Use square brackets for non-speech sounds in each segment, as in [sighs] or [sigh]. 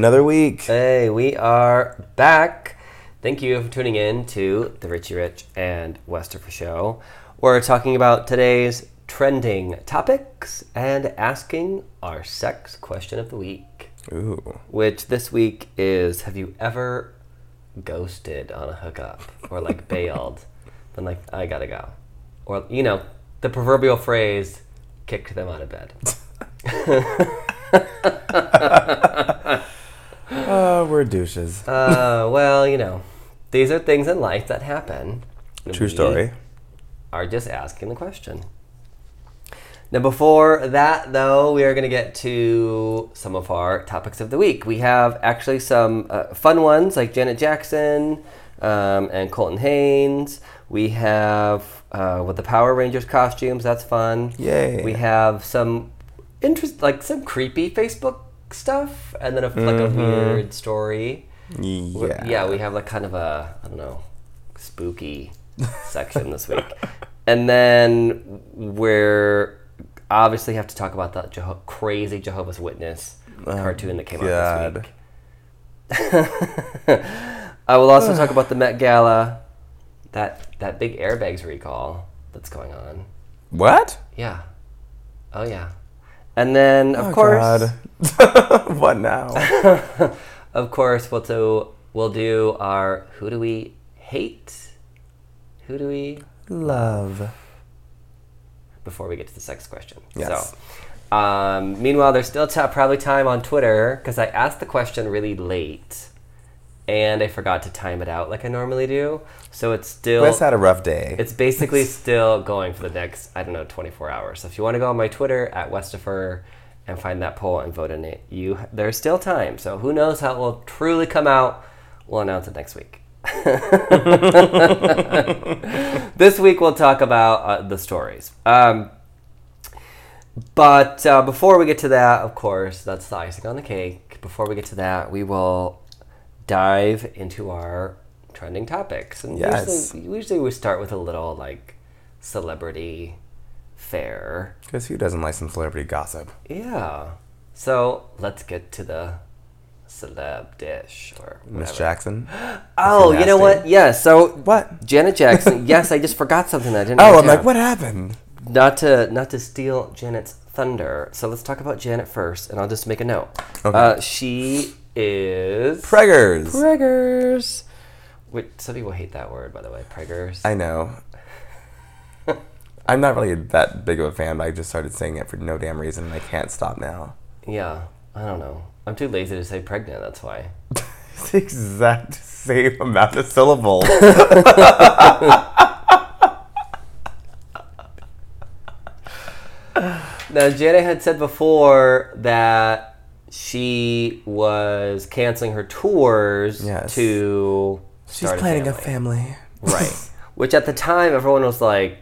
another week. Hey, we are back. Thank you for tuning in to the Richie Rich and Westerfer Show. We're talking about today's trending topics and asking our sex question of the week, Ooh. which this week is Have you ever ghosted on a hookup or like [laughs] bailed? Then, like, I gotta go. Or, you know, the proverbial phrase, kicked them out of bed. [laughs] [laughs] We're douches. Uh, well, you know, these are things in life that happen. True We story. Are just asking the question. Now, before that, though, we are going to get to some of our topics of the week. We have actually some uh, fun ones like Janet Jackson um, and Colton Haynes. We have uh, with the Power Rangers costumes. That's fun. Yay. We have some interest, like some creepy Facebook stuff, and then a, like a mm-hmm. weird story. We're- Yeah. Yeah, we have like kind of a I don't know, spooky section this week, and then we're obviously have to talk about that Jeho- crazy Jehovah's Witness oh cartoon that came out God. this week. [laughs] I will also talk about the Met Gala, that that big airbags recall that's going on. What? Yeah, oh yeah, and then of Oh, course. [laughs] What now? [laughs] Of course, we'll do we'll do our who do we hate? Who do we Love. before we get to the sex question? Yes. So, um, meanwhile, there's still ta- probably time on Twitter because I asked the question really late, and I forgot to time it out like I normally do. So it's still Wes had a rough day. it's basically [laughs] still going for the next I don't know 24 hours. So if you want to go on my Twitter at Westifer and find that poll and vote in it, you there's still time. So who knows how it will truly come out? We'll announce it next week. [laughs] this week we'll talk about uh, the stories. Um, but uh, before we get to that, of course, that's the icing on the cake. Before we get to that, we will dive into our trending topics. And Yes. usually, usually we start with a little like celebrity fair. Because who doesn't like some celebrity gossip? Yeah. So let's get to the celeb dish or Miss. Jackson? [gasps] Oh, you know what? Yeah. So What? Janet Jackson. [laughs] yes, I just forgot something I didn't. Oh, I'm like, what happened? Not to not to steal Janet's thunder. So let's talk about Janet first, and I'll just make a note. Okay. Uh, she is Preggers. preggers. Wait, some people hate that word, by the way. Preggers. I know. [laughs] I'm not really that big of a fan, but I just started saying it for no damn reason, and I can't stop now. yeah, I don't know. I'm too lazy to say pregnant. That's why. [laughs] It's the exact same amount of syllables. [laughs] Now, Janet had said before that she was canceling her tours Yes. to. She's planning a family. family. Right. [laughs] Which at the time everyone was like,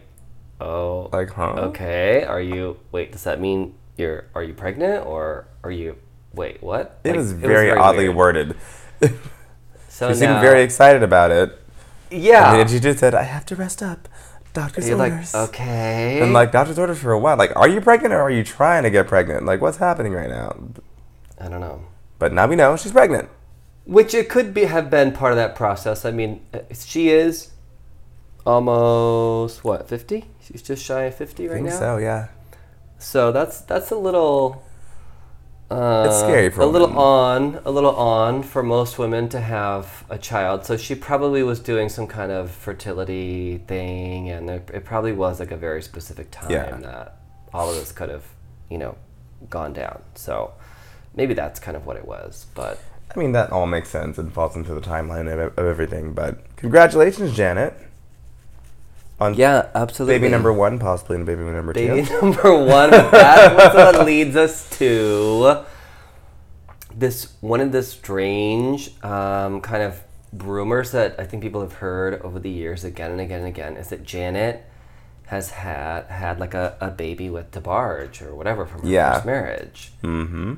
"Oh, Like, huh? okay. Are you? Wait, does that mean you're? Are you pregnant or are you? Wait, what? It Like, was very oddly weird. worded. [laughs] So She seemed now- very excited about it. yeah. And then she just said, I have to rest up. Doctor's you're like, orders. okay. And like, doctor's orders for what? Like, are you pregnant or are you trying to get pregnant? Like, what's happening right now? I don't know. But now we know she's pregnant. Which it could be have been part of that process. I mean, uh, she is almost what fifty? She's just shy of fifty I right think now. so, yeah. So that's that's a little. Uh, It's scary for a a little on, a little on for most women to have a child. So she probably was doing some kind of fertility thing, and it, it probably was like a very specific time Yeah. that all of this could have, you know, gone down. So maybe that's kind of what it was. But I mean, that all makes sense and falls into the timeline of, of everything. But congratulations, Janet. On yeah, absolutely. baby number one, possibly in baby number Baby two. [laughs] number one. What leads us to this one of the strange um, kind of rumors that I think people have heard over the years again and again and again is that Janet has had had like a, a baby with DeBarge or whatever from her Yeah. first marriage. Mm-hmm.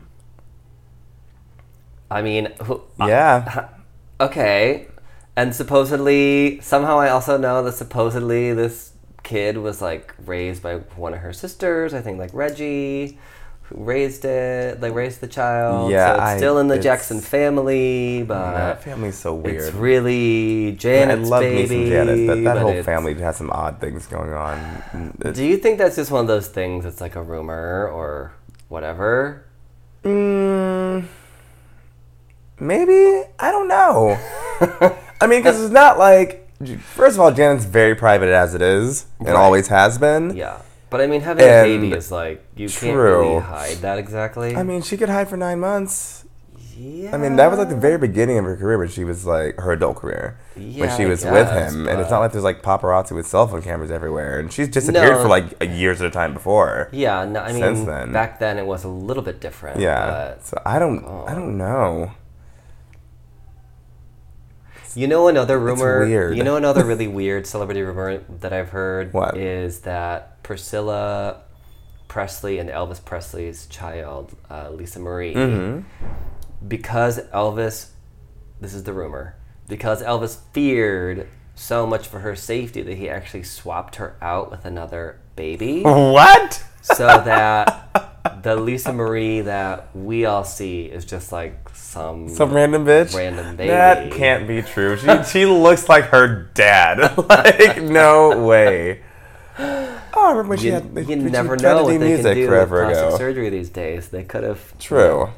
I mean, who, Yeah. [laughs] okay. And supposedly, somehow I also know that supposedly this kid was like raised by one of her sisters, I think like Rebbie, who raised it. They raised the child. Yeah, so it's I- still in the Jackson family, but that family's so weird. it's really Janet's I love me some Janet, but that but whole family has some odd things going on. It- Do you think that's just one of those things? It's like a rumor or whatever. Mm, maybe I don't know. [laughs] I mean, because it's not like first of all, Janet's very private as it is and Right. always has been. Yeah, but I mean, having a baby is like you can't really hide that exactly. I mean, she could hide for nine months. yeah. I mean, that was like the very beginning of her career, when she was like her adult career when she was with him, and it's not like there's like paparazzi with cell phone cameras everywhere, and she's disappeared No. for like years at a time before. Yeah, no, I mean, Since then. back then it was a little bit different. Yeah, so I don't, I don't know. You know another rumor. weird. You know another really weird celebrity rumor that I've heard What? is that Priscilla Presley and Elvis Presley's child, uh, Lisa Marie, Mm-hmm. because Elvis, this is the rumor, because Elvis feared so much for her safety that he actually swapped her out with another baby, What? so that the Lisa Marie that we all see is just like some Some random bitch. Random baby. That can't be true. She she looks like her dad. [laughs] like no way. Oh, I remember when she You, had. she never know what they can do with plastic ago. surgery these days. They could have. True.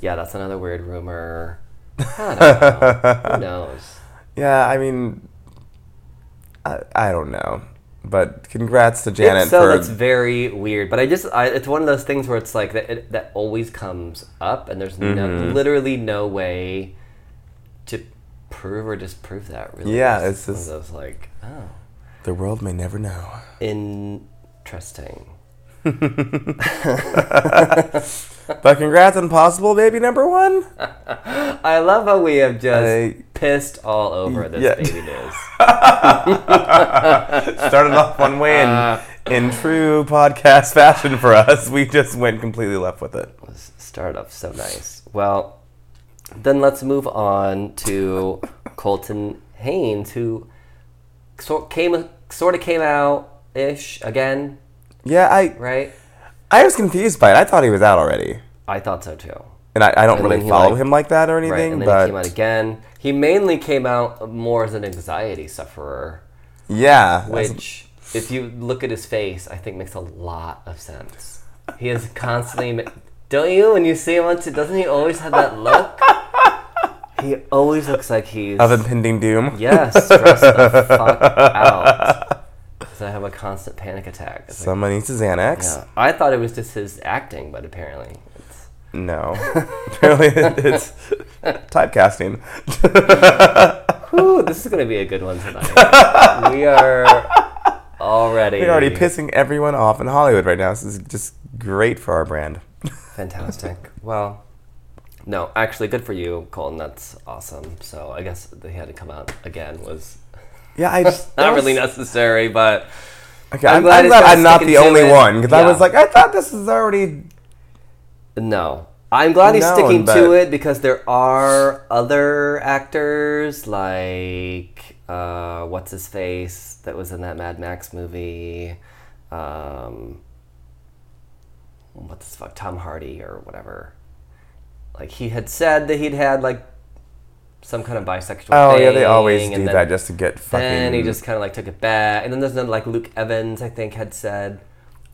Yeah, that's another weird rumor. Know. Who [laughs] knows? Yeah, I mean, I, I don't know, but congrats to Janet it's, so for it's very weird, but I just I, it's one of those things where it's like that it, that always comes up, and there's Mm-hmm. literally no way to prove or disprove that. Really, Yeah, it's just- like oh, the world may never know. interesting. [laughs] But congrats on possible baby number one. [laughs] I love how we have just I- pissed all over this Yeah. baby news. [laughs] Started off one way, and uh. in true podcast fashion for us, we just went completely left with it. was started off so nice. Well, then let's move on to Colton Haynes, who sort came sort of came out ish again, Yeah, I right? I was confused by it. I thought he was out already, I thought so too. and I, I don't And really he, follow like- him like that or Right, anything. and then but he came out again. He mainly came out more as an anxiety sufferer, yeah, that's- which, if you look at his face, I think makes a lot of sense. He is constantly, ma- don't you? When you see him on, t- doesn't he always have that look? He always looks like he's of impending doom. Yes, stressed the fuck out. [laughs] Because I have a constant panic attack. It's like, Someone needs a Xanax. yeah. I thought it was just his acting, but apparently it's. No, [laughs] apparently it's typecasting. Whew, this is going to be a good one tonight. we are already. We're already pissing everyone off in Hollywood right now. This is just great for our brand. Fantastic. Well, no, actually, good for you, Colton. That's awesome. So I guess they had to come out again was Yeah, I [laughs] just not really necessary, but Okay, I'm I'm, glad I'm glad I'm not the only it. one because I was like, I thought this was already. No. I'm glad he's No, sticking but- to it because there are other actors like uh, what's his face that was in that Mad Max movie. Um, what's the fuck Tom Hardy or whatever. Like he had said that he'd had like some kind of bisexual. Oh thing, yeah, they always do that just to get fucking. Then he just kind of like took it back, and then there's another like Luke Evans, I think, had said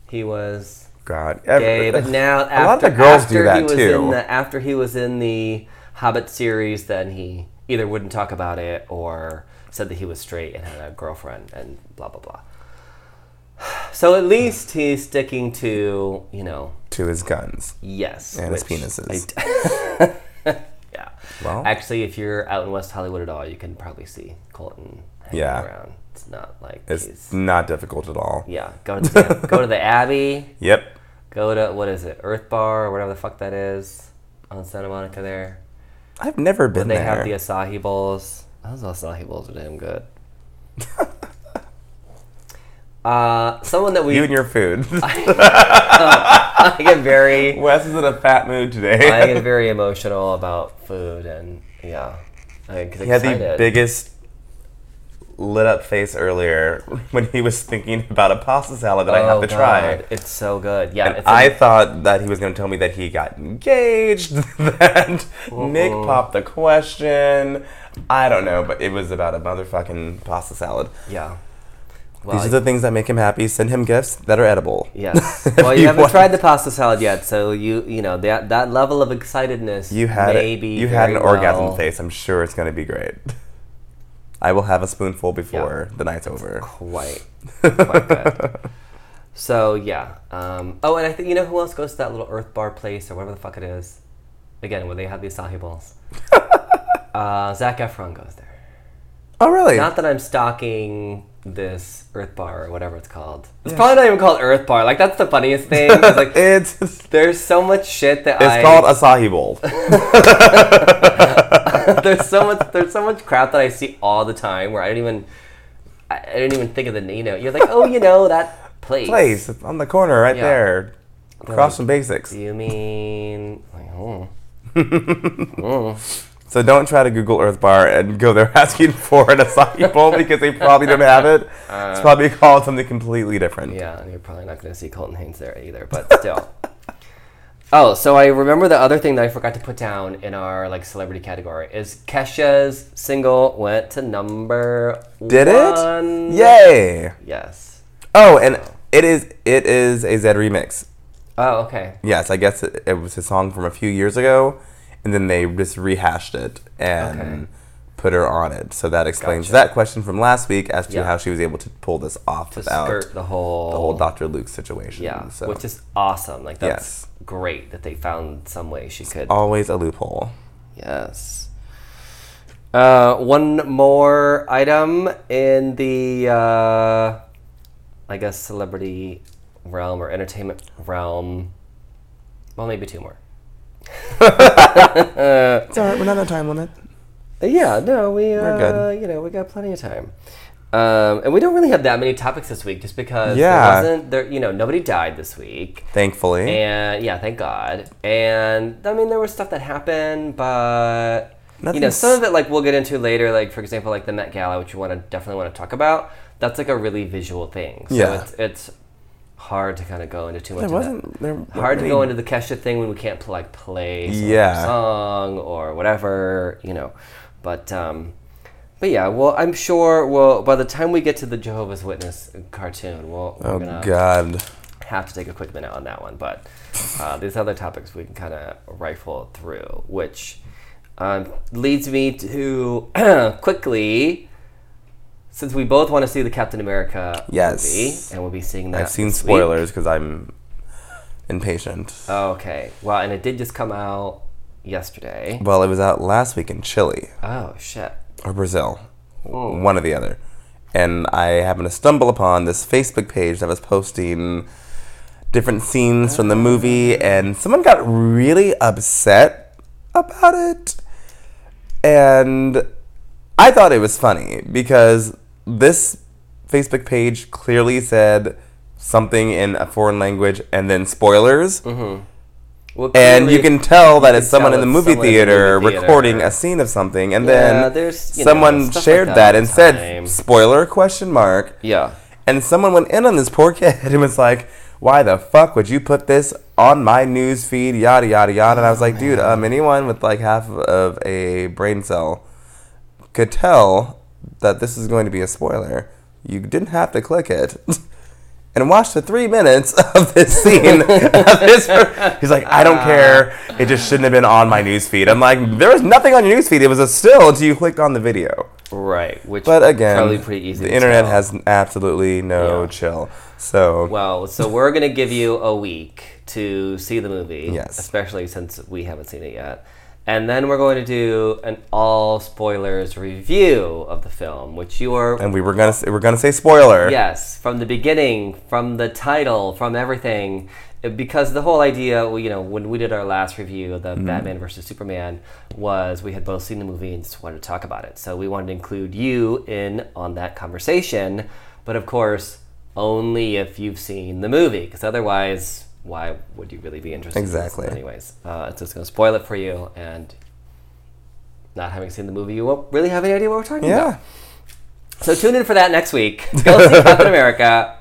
he was God. gay, but now after, a lot of the girls do that he was too. In the, after he was in the Hobbit series, then he either wouldn't talk about it or said that he was straight and had a girlfriend and blah blah blah. So at least he's sticking to you know to his guns. yes And his penises. [laughs] Well, Actually, if you're out in West Hollywood at all, you can probably see Colton hanging Yeah. around. It's not like it's he's not difficult at all. yeah. Go to the, go to the [laughs] Abbey. Yep. Go to what is it, Earth Bar or whatever the fuck that is on Santa Monica there. I've never been they there. have the acai bowls. Those acai bowls are damn good. [laughs] uh, someone that we you and your food. [laughs] I [laughs] get very Wes is in a fat mood today. I get [laughs] very emotional about food and yeah, I get he had the biggest lit up face earlier when he was thinking about a pasta salad that I have Oh, to try. It's so good. Yeah, And it's a- I thought that he was going to tell me that he got engaged, that Nick popped the question. I don't know, but it was about a motherfucking pasta salad. yeah. Well, These are the things that make him happy. Send him gifts that are edible. Yes. [laughs] Well, you, you haven't want- tried the pasta salad yet, so you you know that that level of excitedness. You had may it. be You had an very orgasm face. I'm sure it's going to be great. I will have a spoonful before the night's over. Quite, quite good. [laughs] So yeah. Um, oh, and I think you know who else goes to that little Earth Bar place or whatever the fuck it is. Again, where they have the acai balls. [laughs] uh, Zac Efron goes there. Oh, really? Not that I'm stalking this Earth Bar or whatever it's called. It's probably not even called Earth Bar. Like that's the funniest thing. 'cause, like [laughs] it's it's there's so much shit that I It's called Acai Bowl. [laughs] [laughs] there's so much there's so much crap that I see all the time where I don't even I, I didn't even think of the you know you're like oh you know that place Place on the corner right Yeah. there, across from basics. Do you mean like oh So don't try to Google Earth Bar and go there [laughs] asking for an Acai Bowl because they probably don't have it. it's uh, probably called something completely different. yeah and you're probably not going to see Colton Haynes there either but still [laughs] oh so I remember the other thing that I forgot to put down in our like celebrity category is Kesha's single went to number Did one. it? Yay! yes Oh, and it is it is a Zedd remix. oh okay Yes, I guess it, it was a song from a few years ago, and then they just rehashed it and Okay. put her on it. So that explains Gotcha. that question from last week as to Yeah. how she was able to pull this off to without skirt the whole the whole Dr. Luke situation. Yeah, so which is awesome. Like that's Yes. great that they found some way she could. always a loophole. Yes. Uh, one more item in the, uh, I guess, celebrity realm or entertainment realm. Well, maybe two more. [laughs] It's all right. We're not on time limit. Uh, Yeah, no, we uh, We're good. you know we got plenty of time, um, and we don't really have that many topics this week, just because Yeah. there wasn't there. You know, nobody died this week. Thankfully. And yeah, thank God. And I mean, there was stuff that happened, but you know, Nothing's- some of it like we'll get into later. Like for example, like the Met Gala, which you want to definitely want to talk about. That's like a really visual thing. So Yeah. it's it's hard to kind of go into too much. there wasn't. There hard to go into the Kesha thing when we can't like play some Yeah. song or whatever, you know. But um, but yeah, well, I'm sure. Well, by the time we get to the Jehovah's Witness cartoon, we'll, we're Oh gonna God. have to take a quick minute on that one. But uh, these other topics we can kind of rifle through, which um, leads me to [clears throat] quickly, since we both want to see the Captain America Yes. movie, and we'll be seeing that. I've seen spoilers because I'm impatient. Okay, well, and it did just come out yesterday. Well, it was out last week in Chile Oh shit! or Brazil, oh. one or the other. And I happened to stumble upon this Facebook page that was posting different scenes from the movie, ah. and someone got really upset about it. And I thought it was funny because this Facebook page clearly said something in a foreign language and then spoilers. Well, And you can tell that it's someone in the movie someone in the theater movie theater. recording a scene of something, and Yeah, then there's, you know, someone like shared that that and the said spoiler question mark, Yeah. and someone went in on this poor kid [laughs] and was like, "Why the fuck would you put this on my news feed?" Yada yada yada. And I was like, "Dude, um, anyone with like half of a brain cell could tell that this is going to be a spoiler. You didn't have to click it." [laughs] And watch the three minutes [laughs] of this scene. of this He's like, I don't care. It just shouldn't have been on my news feed. I'm like, there was nothing on your news feed. It was a still until you clicked on the video. Right. Which But again, probably pretty easy. the internet tell. has absolutely no Yeah. chill. So Well, so we're gonna give you a week to see the movie. [laughs] Yes. Especially since we haven't seen it yet. And then we're going to do an all spoilers review of the film, which you are and we were gonna say, we're gonna say spoiler. Yes, from the beginning, from the title, from everything. Because the whole idea, you know, when we did our last review of the Mm-hmm. Batman versus Superman, was we had both seen the movie and just wanted to talk about it. So we wanted to include you in on that conversation. But of course, only if you've seen the movie, because otherwise, why would you really be interested? in Exactly. anyways, uh, it's just going to spoil it for you, and not having seen the movie, you won't really have any idea what we're talking about. Yeah. So tune in for that next week. [laughs] Go see Captain America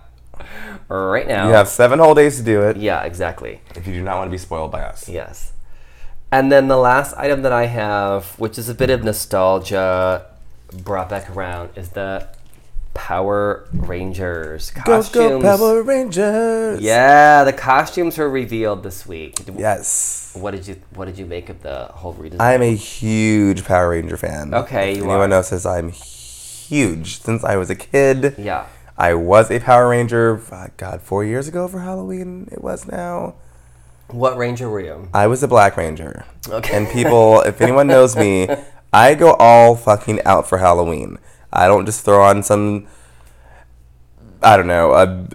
right now. You have seven whole days to do it Yeah, exactly. if you do not want to be spoiled by us. Yes. And then the last item that I have, which is a bit of nostalgia brought back around, is the Power Rangers Go, costumes. go, go, Power Rangers! Yeah, the costumes were revealed this week. Yes. What did you What did you make of the whole redesign? I'm a huge Power Ranger fan. Okay, you anyone are. notices, I'm huge. Since I was a kid, yeah. I was a Power Ranger. uh, God, four years ago for Halloween, it was now. What Ranger were you? I was a Black Ranger. Okay. And people, if anyone knows me, [laughs] I go all fucking out for Halloween. I don't just throw on some, I don't know, a,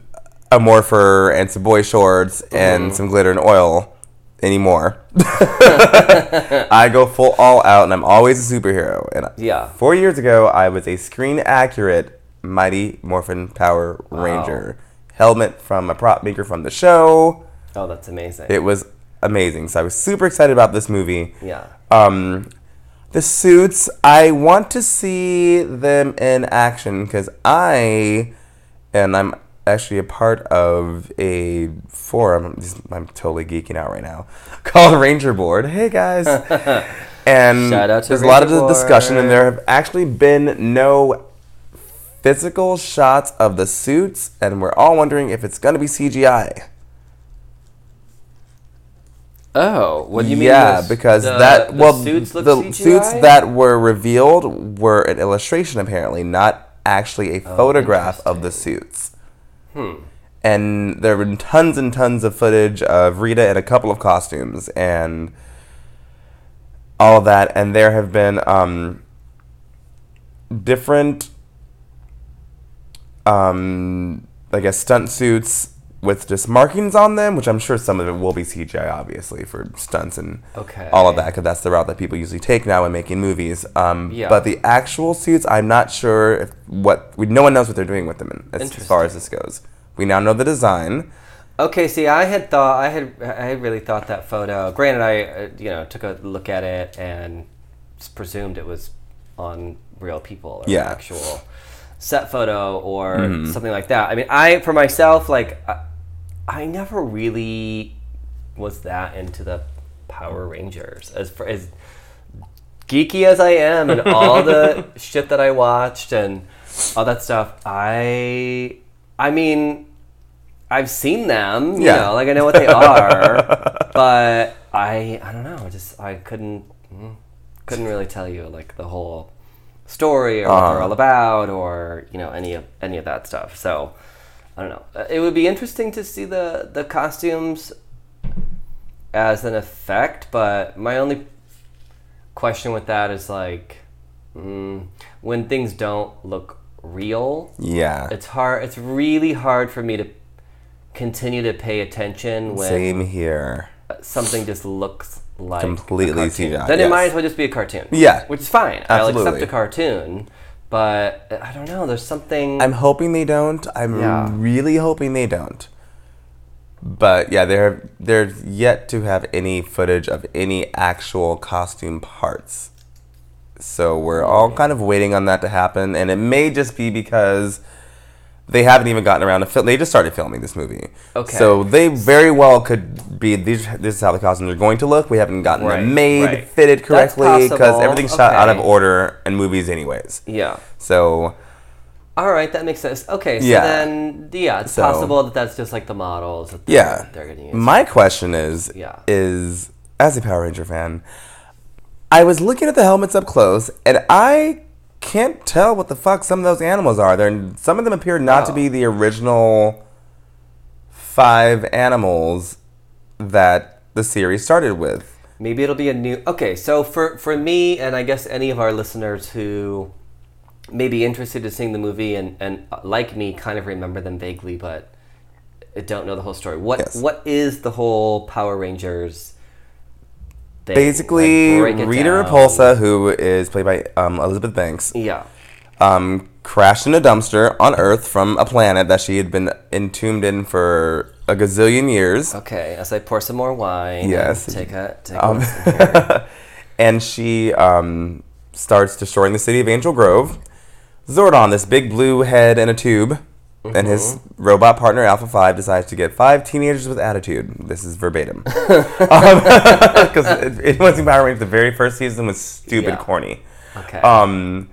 a morpher and some boy shorts and Mm-hmm. some glitter and oil anymore. [laughs] I go full all out, and I'm always a superhero. And Yeah. four years ago, I was a screen accurate Mighty Morphin Power Ranger. Helmet from a prop maker from the show. Oh, that's amazing. It was amazing. So I was super excited about this movie. yeah. Um, the suits, I want to see them in action because I, and I'm actually a part of a forum. this- I'm totally geeking out right now. [laughs] Called Ranger Board. Hey guys. [laughs] and Shout out to there's a lot of Ranger discussion, and there have actually been no physical shots of the suits, and we're all wondering if it's going to be CGI. Oh, what do you mean? Yeah, because the- that the well, suits the suits that were revealed were an illustration, apparently, not actually a photograph of the suits. Hmm. And there have been tons and tons of footage of Rita in a couple of costumes and all of that, and there have been um, different, um, I guess, stunt suits with just markings on them, which I'm sure some of it will be CGI, obviously, for stunts and Okay. all of that, because that's the route that people usually take now when making movies. Um, Yeah. But the actual suits, I'm not sure if what we, no one knows what they're doing with them as, as far as this goes. We now know the design. Okay, see, I had thought I had I had really thought that photo. Granted, I uh, you know took a look at it and presumed it was on real people or Yeah. actual set photo or something like that. I mean, I for myself like I, never really was that into the Power Rangers as for as geeky as I am and all the [laughs] shit that I watched and all that stuff. I I mean I've seen them, you Yeah. know, like I know what they are, [laughs] but I I don't know, just I couldn't mm, couldn't really tell you like the whole story or what they're all about or you know any of any of that stuff. So I don't know. Uh, It would be interesting to see the the costumes as an effect, but my only question with that is like mm, when things don't look real Yeah. it's hard it's really hard for me to continue to pay attention when Same here. something just looks like Completely. CGI, then it might as well just be a cartoon Yeah. which is fine i'll accept a cartoon but i don't know there's something I'm hoping they don't. I'm Yeah. really hoping they don't. But yeah, they're they're yet to have any footage of any actual costume parts. So we're all kind of waiting on that to happen, and it may just be because they haven't even gotten around to film. They just started filming this movie, Okay. So they very well could be. These, this is how the costumes are going to look. We haven't gotten Right, them made, right. fitted correctly because everything's shot out of order in movies, anyways. yeah So all right that makes sense okay so Yeah. then yeah it's So- possible that that's just like the models that they're, Yeah. they're gonna use My question is Yeah. is as a Power Ranger fan, I was looking at the helmets up close and I can't tell what the fuck some of those animals are. They're some of them appear not to Oh. be the original five animals that the series started with. Maybe it'll be a new. Okay, so for for me, and I guess any of our listeners who may be interested in seeing the movie and and uh, like me, kind of remember them vaguely, but don't know the whole story. What Yes. what is the whole Power Rangers? Thing? Basically, Like, Rita down. Repulsa, who is played by um, Elizabeth Banks, Yeah. um, crashed in a dumpster on Earth from a planet that she had been entombed in for a gazillion years. Okay. As I pour some more wine. and Yes. Take a take Um, [laughs] and she um, starts destroying the city of Angel Grove, Zordon, this big blue head in a tube, and his uh-huh. robot partner Alpha Five decides to get five teenagers with attitude. This is verbatim. Because Influencing Power Rangers, the very first season was stupid Yeah. corny. Okay. Um,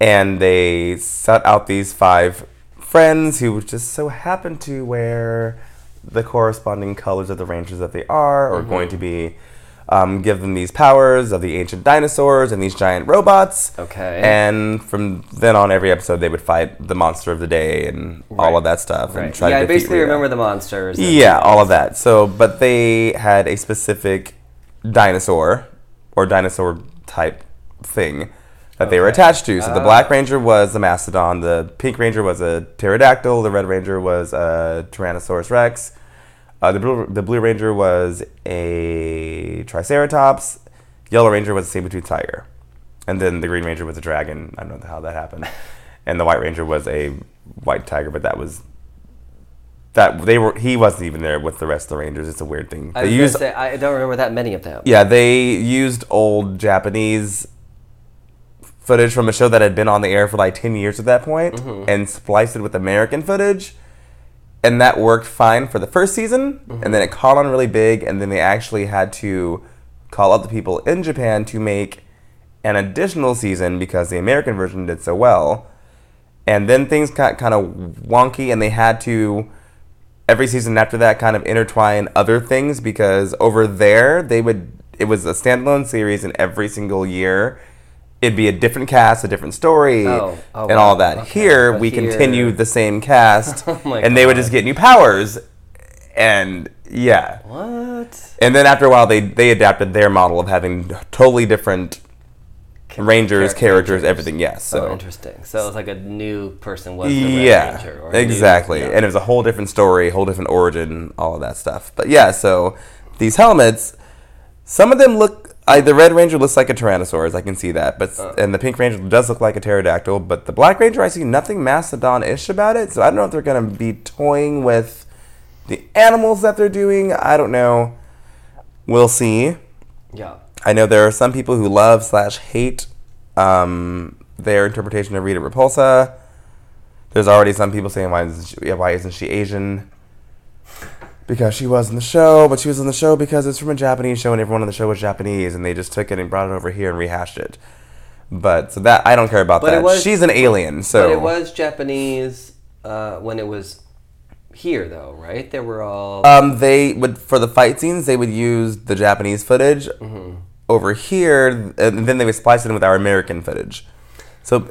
and they set out these five friends who just so happen to wear the corresponding colors of the Rangers that they are, or mm-hmm. going to be. Um, give them these powers of the ancient dinosaurs and these giant robots. Okay. And from then on, every episode they would fight the monster of the day and all of that stuff. right. And try yeah, to I basically Rita. remember the monsters. Yeah, all of that. So, but they had a specific dinosaur or dinosaur type thing that they were attached to. So the Ah. Black Ranger was a mastodon, the Pink Ranger was a pterodactyl, the Red Ranger was a Tyrannosaurus Rex, uh, the Blue the Blue Ranger was a Triceratops, Yellow Ranger was a saber-toothed tiger, and then the Green Ranger was a dragon. I don't know how that happened, [laughs] and the White Ranger was a white tiger, but that was that they were he wasn't even there with the rest of the rangers. It's a weird thing. I, They gonna used say, I don't remember that many of them. yeah, they used old Japanese footage from a show that had been on the air for like 10 years at that point Mm-hmm. and spliced it with American footage. And that worked fine for the first season. And then it Mm-hmm. caught on really big. And then they actually had to call up the people in Japan to make an additional season because the American version did so well. And then things got kind of wonky and they had to every season after that kind of intertwine other things because over there they would it was a standalone series and every single year it'd be a different cast a different story Oh, oh, and all that Okay, here but we here- continue the same cast [laughs] Oh and they would just get new powers and yeah What? and then after a while they they adapted their model of having totally different rangers Char- characters Rangers. everything yes So so interesting. So it's like a new person was the Red yeah, Ranger. or a new- exactly. yeah. And it was a whole different story, whole different origin, all of that stuff. But yeah, so these helmets, some of them look. I, the Red Ranger looks like a Tyrannosaurus. I can see that, but Uh. and the Pink Ranger does look like a pterodactyl. But the Black Ranger, I see nothing mastodon-ish about it. So I don't know if they're gonna be toying with the animals that they're doing. I don't know. We'll see. yeah. I know there are some people who love slash hate um, their interpretation of Rita Repulsa. There's already some people saying why isn't she, why isn't she Asian? Because she was in the show, but she was in the show because it's from a Japanese show and everyone on the show was Japanese and they just took it and brought it over here and rehashed it. But so that I don't care about But that. was- She's an alien, so But it was Japanese uh, when it was here, though, right? They were all. Um, they would for the fight scenes they would use the Japanese footage Mm-hmm. over here, and then they would splice it in with our American footage. So,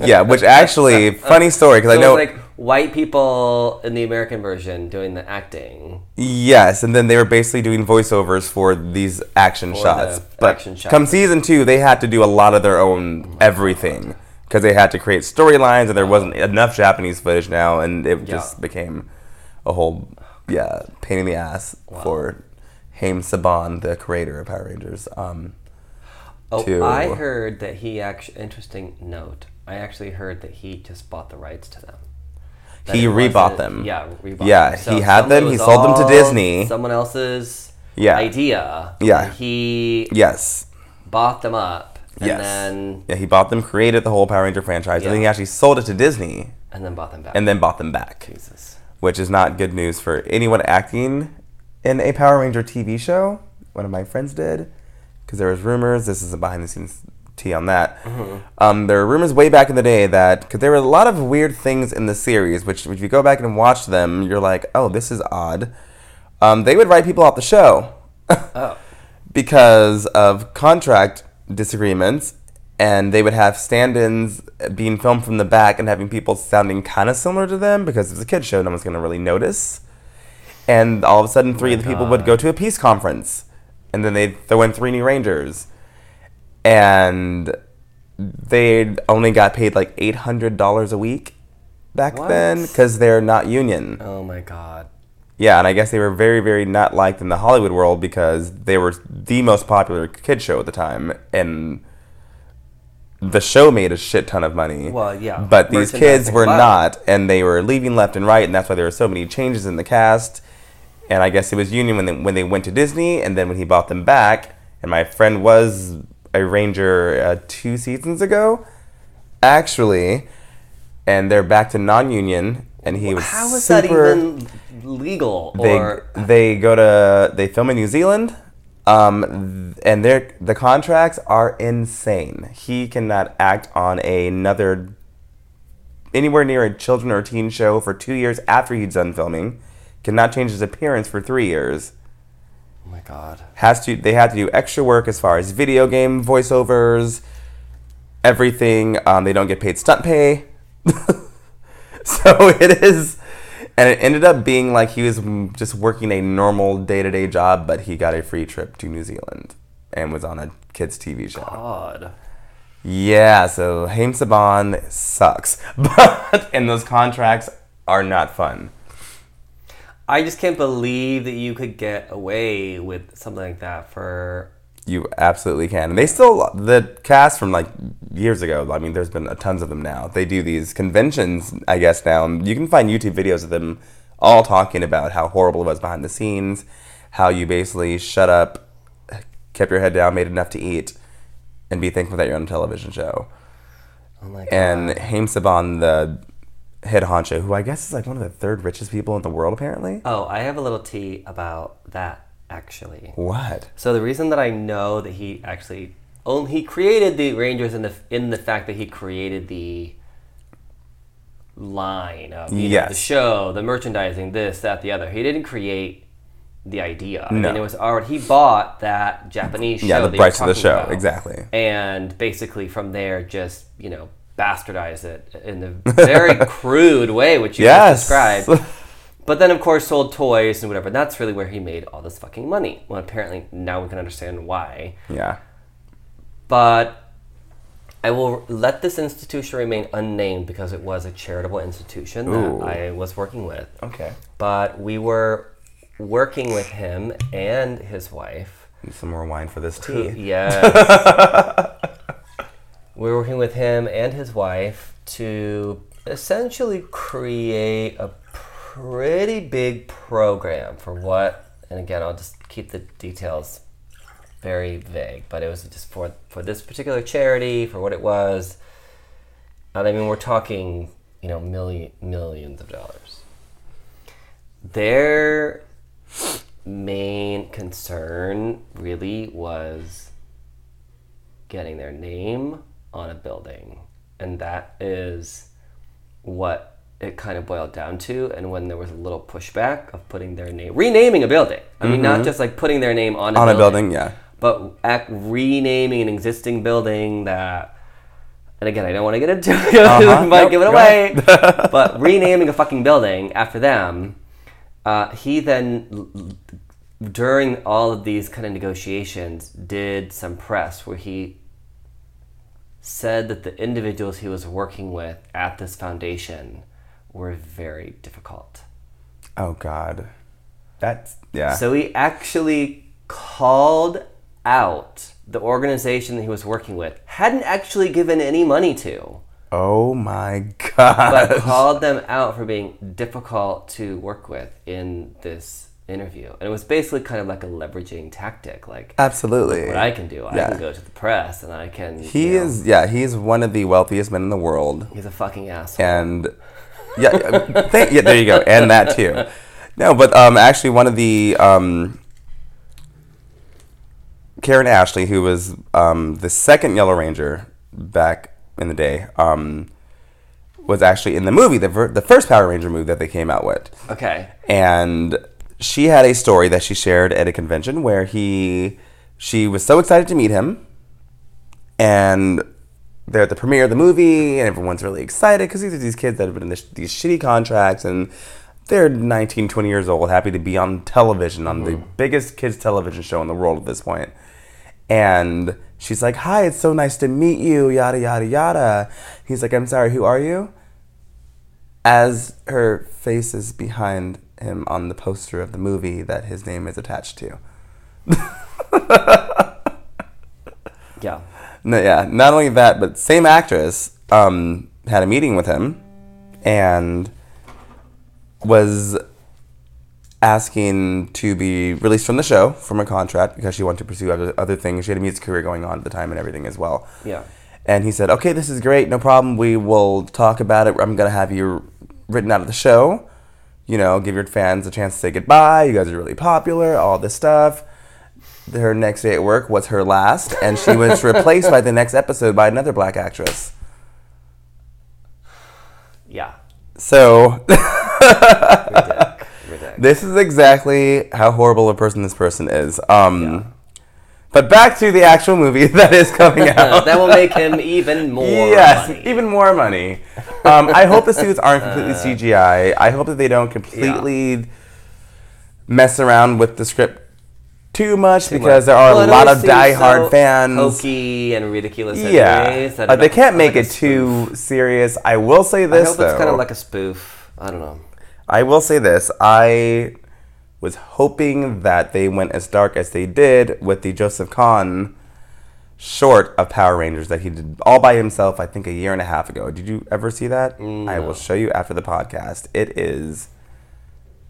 yeah, which actually funny story because so I know like white people in the American version doing the acting. yes, and then they were basically doing voiceovers for these action For shots. the But action shots. come season two, they had to do a lot of their own everything because they had to create storylines, and there wasn't enough Japanese footage now, and it Yeah. just became a whole yeah pain in the ass for Haim Saban, the creator of Power Rangers. Um, Oh, to- I heard that he actually. Interesting note. I actually heard that he just bought the rights to them. He rebought them. Yeah, rebought Yeah, them. he had them, he sold them to Disney. Someone else's Yeah. idea. Yeah. he yes. bought them up, and Yes. then Yeah, he bought them, created the whole Power Ranger franchise, and then he actually sold it to Disney and then bought them back. and then bought them back, Jesus. which is not good news for anyone acting in a Power Ranger TV show. One of my friends did, because there was rumors. This is a behind the scenes tea on that. Um, there were rumors way back in the day that because there were a lot of weird things in the series, which if you go back and watch them, you're like, oh, this is odd. Um, they would write people off the show. [laughs] Oh, because of contract disagreements and they would have stand-ins being filmed from the back and having people sounding kind of similar to them because it's a kid show no one's going to really notice and all of a sudden three of the people would go to a peace conference and then they'd throw in three new rangers and they only got paid like $800 a week back What? then because they're not union oh my God. yeah, and I guess they were very, very not liked in the Hollywood world because they were the most popular kid show at the time, and the show made a shit ton of money. Well, yeah, But these kids were not, and they were leaving left and right, and that's why there were so many changes in the cast. And I guess it was Union when they, when they went to Disney, and then when he bought them back, and my friend was a Ranger uh, two seasons ago. actually, and they're back to non-union, and he was How is super, that even legal? They or they go to they film in New Zealand, um, and their the contracts are insane. He cannot act on another anywhere near a children or teen show for two years after he's done filming. Cannot change his appearance for three years. Oh my god. Has to they had to do extra work as far as video game voiceovers, everything. Um, they don't get paid stunt pay. [laughs] so it is, and it ended up being like he was just working a normal day to day job, but he got a free trip to New Zealand and was on a kids TV show. God. Yeah, so Haim Saban sucks, [laughs] but and those contracts are not fun. I just can't believe that you could get away with something like that for You absolutely can. And they still the cast from like years ago. I mean, there's been a tons of them now. They do these conventions, I guess now. and You can find YouTube videos of them all talking about how horrible it was behind the scenes, how you basically shut up, kept your head down, made enough to eat, and be thankful that you're on a television show. oh my god. And Haim Saban, the head honcho, who I guess is like one of the third richest people in the world, apparently. Oh, I have a little tea about that actually. What? So the reason that I know that he actually only he created the Rangers in the in the fact that he created the line of you know, the show, the merchandising, this, that, the other. He didn't create the idea. I No. mean, it was already he bought that Japanese show. Yeah, the rights to the show, about, exactly. And basically from there, just you know, bastardize it in a very [laughs] crude way, which you Yes. just described. [laughs] But then, of course, sold toys and whatever. That's really where he made all this fucking money. Well, apparently now we can understand why. Yeah. But I will let this institution remain unnamed because it was a charitable institution Ooh. that I was working with. Okay. But we were working with him and his wife. Need some more wine for this tea. Yes. [laughs] we were working with him and his wife to essentially create a pretty big program for what, and again, I'll just keep the details very vague, but it was just for for this particular charity, for what it was. And I mean, we're talking, you know, million millions of dollars. Their main concern really was getting their name on a building, and that is what it kind of boiled down to. And when there was a little pushback of putting their name, renaming a building. I mean, not just like putting their name on a On a building building, yeah. but act renaming an existing building that and again I don't want to get into it I might Nope, give it away [laughs] but renaming a fucking building after them uh, he then during all of these kind of negotiations did some press where he said that the individuals he was working with at this foundation were very difficult Oh God. That's yeah. so he actually called out the organization that he was working with, hadn't actually given any money to, oh my [laughs] God. but called them out for being difficult to work with in this interview. And it was basically kind of like a leveraging tactic. Like, Absolutely. what I can do, I Yeah. can go to the press and I can. He you know, is yeah. He's one of the wealthiest men in the world. He's a fucking asshole. and [laughs] yeah, th- yeah, there you go, and that too. No, but um, actually, one of the um, Karan Ashley, who was um, the second Yellow Ranger back in the day, um, was actually in the movie, the ver- the first Power Ranger movie that they came out with, okay. and she had a story that she shared at a convention where he, she was so excited to meet him, and they're at the premiere of the movie, and everyone's really excited because these are these kids that have been in this, these shitty contracts, and they're 19, 20 years old, happy to be on television, on the mm-hmm. biggest kids' television show in the world at this. And she's like, Hi, it's so nice to meet you, yada, yada, yada. He's like, I'm sorry, who are you? As her face is behind him on the poster of the movie that his name is attached to. Yeah. No, yeah, not only that, but same actress um, had a meeting with him and was asking to be released from the show from a contract because she wanted to pursue other, other things. She had a music career going on at the time and everything as well. Yeah. And he said, "Okay, this is great. No problem. We will talk about it. I'm gonna have you written out of the show. You know, give your fans a chance to say goodbye. You guys are really popular. All this stuff." Her next day at work was her last, and she was [laughs] replaced by the next episode by another black actress. Yeah. So Ridic. Ridic. [laughs] this is exactly how horrible a person this person is. Um, But back to the actual movie [laughs] that is coming [laughs] out. that will make him even more yes, money. even more money. Um, I hope the suits aren't completely CGI. I hope that they don't completely mess around with the script too much because there are Well, a lot of die-hard so fans. hokey and ridiculous. Yeah, Uh, they can't make like it too serious. I will say I this hope though. it's kind of like a spoof. I don't know. I will say this. I was hoping that they went as dark as they did with the Joseph Kahn short of Power Rangers that he did all by himself, I think a year and a half ago. Did you ever see that? I will show you after the podcast. It is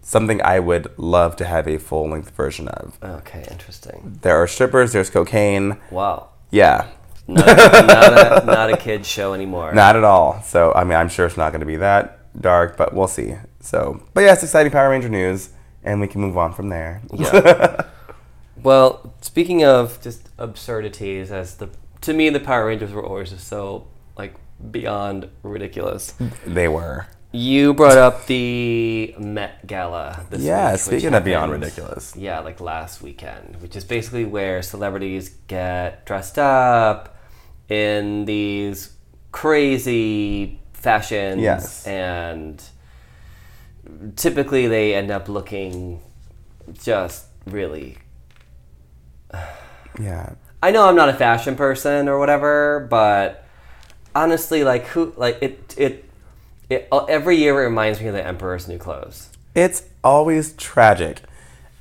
something I would love to have a full length version of. Okay, interesting. There are strippers, there's cocaine. Wow. Yeah, Not a, not a, not a kid's show anymore. [laughs] not at all. So, I mean, I'm sure it's not going to be that dark, but we'll see. So, but yeah, it's exciting Power Ranger news, and we can move on from there. Yeah. [laughs] well, speaking of just absurdities, as the to me the Power Rangers were always just so like beyond ridiculous. They were. You brought up the Met Gala. This Yeah, week, speaking of beyond ridiculous. Yeah, like last weekend, which is basically where celebrities get dressed up in these crazy fashions, Yes. and typically they end up looking just really Yeah. I know I'm not a fashion person or whatever, but honestly, like who, like it, it, it. uh, Every year it reminds me of the Emperor's New Clothes. It's always tragic.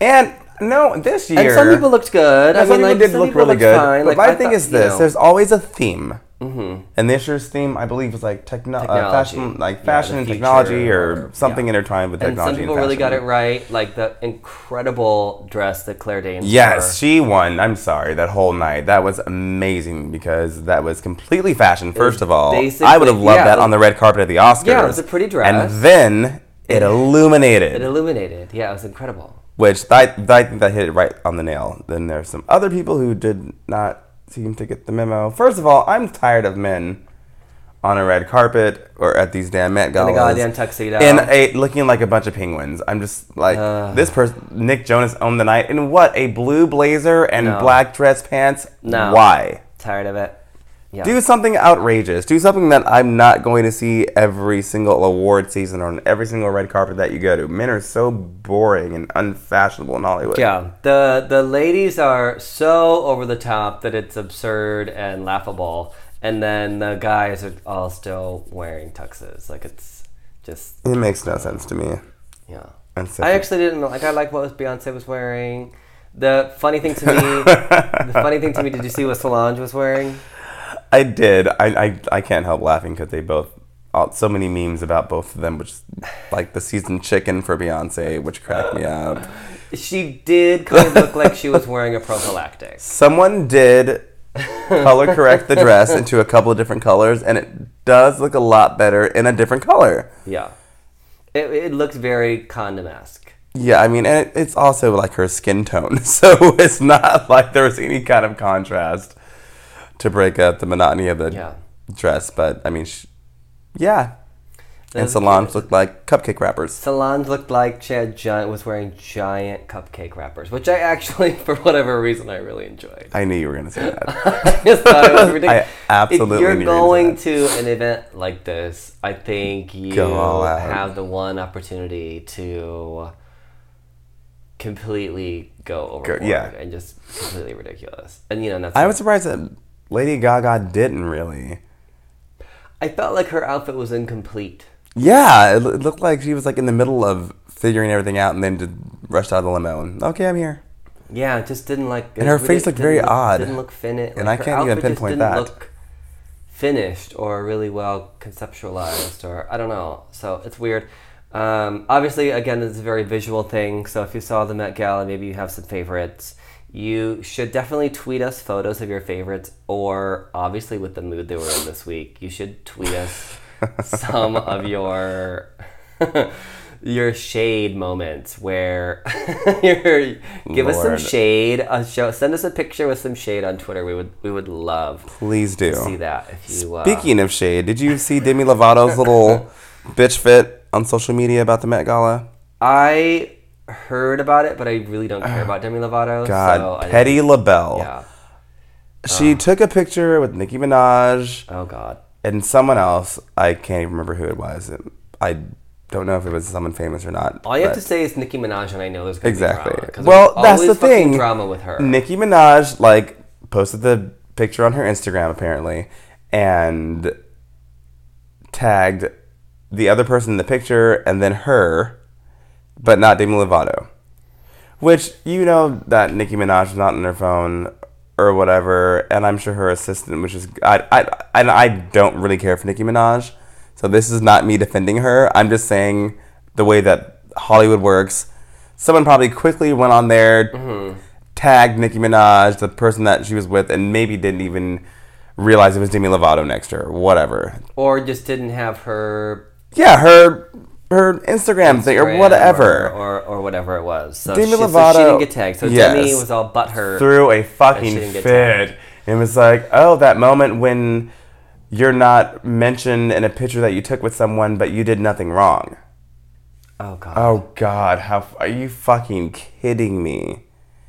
And no, this year. And some people looked good. I some mean, people like, did some look people really good. Fine. But Like, my I thing thought, is you this: know, there's always a theme. Mm-hmm. And this year's theme, I believe, was like techno- uh, fashion, like fashion the and technology, or or- something yeah. intertwined with and technology. some people really got it right. Like the incredible dress that Claire Danes Yes, wore. she won. I'm sorry, that whole night. That was amazing because that was completely fashion. First of all, I would have loved yeah, that it on the red carpet at the Oscars. Yeah, it was a pretty dress. And then it [laughs] illuminated. It illuminated. Yeah, it was incredible. which I, I think that hit it right on the nail. Then there's some other people who did not seem to get the memo. First of all, I'm tired of men on a red carpet or at these damn Met In a goddamn tuxedo. in a looking like a bunch of penguins. I'm just like Ugh. this person. Nick Jonas owned the night in what a blue blazer and No. black dress pants. No. Why? Tired of it. Yeah. Do something outrageous. Do something that I'm not going to see every single award season or on every single red carpet that you go to. Men are so boring and unfashionable in Hollywood. Yeah, the the ladies are so over the top that it's absurd and laughable, and then the guys are all still wearing tuxes. Like it's just It makes no sense to me. yeah. I actually didn't know- like. I like what Beyonce was wearing. The funny thing to me, [laughs] the funny thing to me, did you see what Solange was wearing? I did. I, I, I can't help laughing because they both, all, so many memes about both of them, which like the seasoned chicken for Beyonce, which cracked me up. She did kind of look like she was wearing a prophylactic. Someone did color correct the dress [laughs] into a couple of different colors, and it does look a lot better in a different color. Yeah, it, it looks very condom-esque. Yeah, I mean, and it, it's also like her skin tone, [laughs] so it's not like there was any kind of contrast to break up the monotony of the Yeah. dress. But I mean, sh- yeah. And was Solange cute. looked like cupcake wrappers. Solange looked like she had giant, was wearing giant cupcake wrappers, which I actually, [laughs] for whatever reason, I really enjoyed. I knew you were gonna say that. [laughs] I just thought it was [laughs] ridiculous. absolutely If you're gonna to an event like this, I think you Go all out. have the one opportunity to completely go overboard yeah. and just completely ridiculous. And you know, that's I was surprised that Lady Gaga didn't really. I felt like her outfit was incomplete. Yeah, it, loo- it looked like she was like in the middle of figuring everything out, and then just rushed out of the limo. And okay, I'm here. Yeah, it just didn't like. And her face looked very look- odd. Didn't look finished. And I can't even pinpoint that. Look finished or really well conceptualized, or I don't know. So it's weird. Um, obviously, again, it's a very visual thing. So if you saw the Met Gala, maybe you have some favorites. You should definitely tweet us photos of your favorites, or obviously with the mood they we're in this week, you should tweet us [laughs] some of your [laughs] your shade moments where [laughs] you're give us some shade. Uh, show send us a picture with some shade on Twitter. We would we would love Please do. to see that if you. Uh, Speaking of shade, did you see Demi Lovato's little bitch fit on social media about the Met Gala? I heard about it, but I really don't care uh, about Demi Lovato. God, so I Petty LaBelle. Yeah. She took a picture with Nicki Minaj Oh God. and someone else. I can't even remember who it was. I don't know if it was someone famous or not. All you have to say is Nicki Minaj, and I know there's gonna Exactly. be drama. Well, that's the thing. Drama with her. Nicki Minaj like posted the picture on her Instagram apparently, and tagged the other person in the picture and then her, but not Demi Lovato. Which you know that Nicki Minaj is not on her phone or whatever, and I'm sure her assistant, which is I I I, I don't really care for Nicki Minaj, so this is not me defending her. I'm just saying the way that Hollywood works. Someone probably quickly went on there, mm-hmm. tagged Nicki Minaj, the person that she was with, and maybe didn't even realize it was Demi Lovato next to her. Whatever. or just didn't have her Yeah, her her Instagram, thing or whatever. or, or, or whatever it was. So, Demi she, so she didn't get tagged. So yes. Demi was all butthurt. threw a she fucking fit. It was like, oh, that moment when you're not mentioned in a picture that you took with someone, but you did nothing wrong. Oh God. Oh God, how are you fucking kidding me?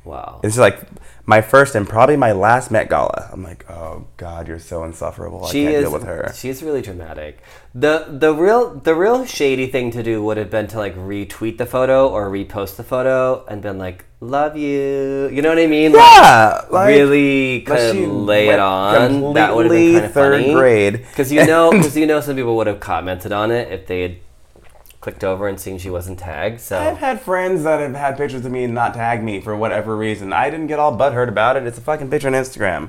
Wow. It's like my first and probably my last Met Gala. I'm like, oh God, you're so insufferable. she I can't is deal with her. she's really dramatic. The the real the real shady thing to do would have been to like retweet the photo or repost the photo and been like, "Love you." You know what I mean? Yeah, like- really kind of lay it on. That would have been kind of third funny. grade. Because you know, [laughs] because you know, some people would have commented on it if they had clicked over and seen she wasn't tagged. So I've had friends that have had pictures of me and not tag me for whatever reason. I didn't get all butthurt about it. It's a fucking picture on Instagram.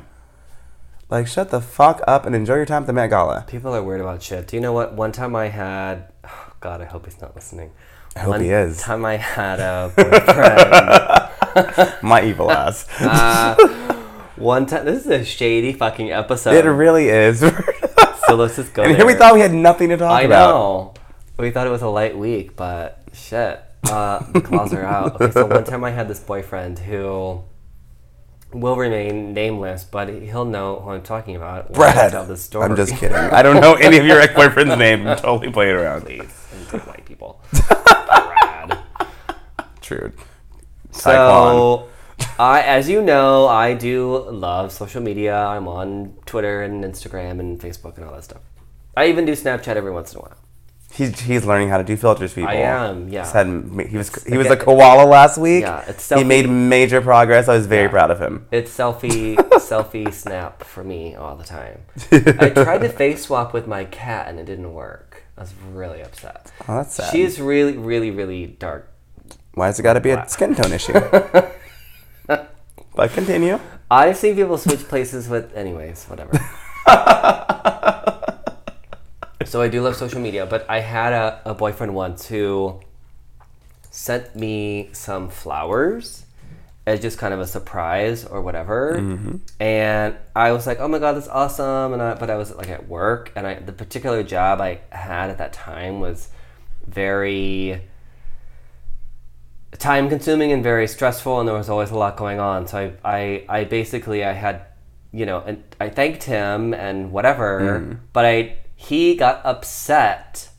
Like, shut the fuck up and enjoy your time at the Met Gala. people are weird about shit. Do you know what? One time I had, oh God, I hope he's not listening. I hope One he is. time I had a [laughs] boyfriend. My evil ass. uh, one time, this is a shady fucking episode. it really is. [laughs] so let's just go. And here we thought we had nothing to talk I about. know. We thought it was a light week, but shit. Uh, the claws are out. Okay, so one time I had this boyfriend who will remain nameless, but he'll know who I'm talking about. when I Brad. tell this story. I'm just kidding. [laughs] I don't know any of your ex boyfriend's name. I'm [laughs] totally playing around. Please, and white people. [laughs] Brad. True. So, I, as you know, I do love social media. I'm on Twitter and Instagram and Facebook and all that stuff. I even do Snapchat every once in a while. He's, he's learning how to do filters, people. I am, yeah. Had, he was he was a koala last week. Yeah, it's selfie. he made major progress. I was very Yeah. proud of him. It's selfie, [laughs] selfie snap for me all the time. [laughs] I tried to face swap with my cat and it didn't work. I was really upset. Oh, that's sad. She's really, really, really dark. Why has it got to be a skin tone issue? [laughs] but continue. I've seen people switch places with, anyways, whatever. So I do love social media, but I had a, a boyfriend once who sent me some flowers as just kind of a surprise or whatever. Mm-hmm. And I was like, "Oh my god, that's awesome!" And I, but I was like at work, and I the particular job I had at that time was very time consuming and very stressful and there was always a lot going on so i i, I basically i had you know and i thanked him and whatever mm-hmm. but i he got upset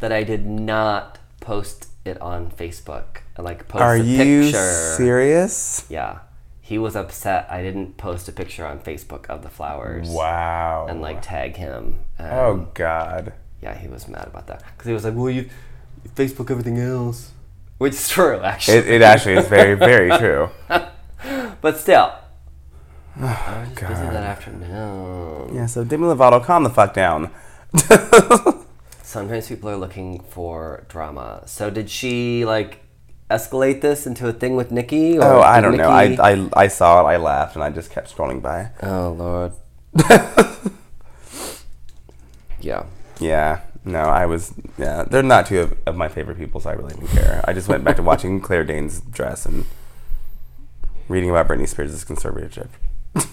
that i did not post it on facebook and like post Are a you picture serious? yeah he was upset i didn't post a picture on facebook of the flowers Wow. and like tag him and oh God. yeah he was mad about that because he was like well you you facebook everything else which is true actually It, it actually is very very true. [laughs] But still. I was busy God. that afternoon. Yeah. So Demi Lovato, calm the fuck down. [laughs] Sometimes people are looking for drama. So did she like escalate this into a thing with Nicki? Or Oh, I don't know. I, I I saw it. I laughed and I just kept scrolling by. Oh lord. [laughs] yeah. Yeah. No, I was. Yeah, they're not two of, of my favorite people, so I really didn't care. I just went back to watching Claire Danes' dress and reading about Britney Spears' conservatorship.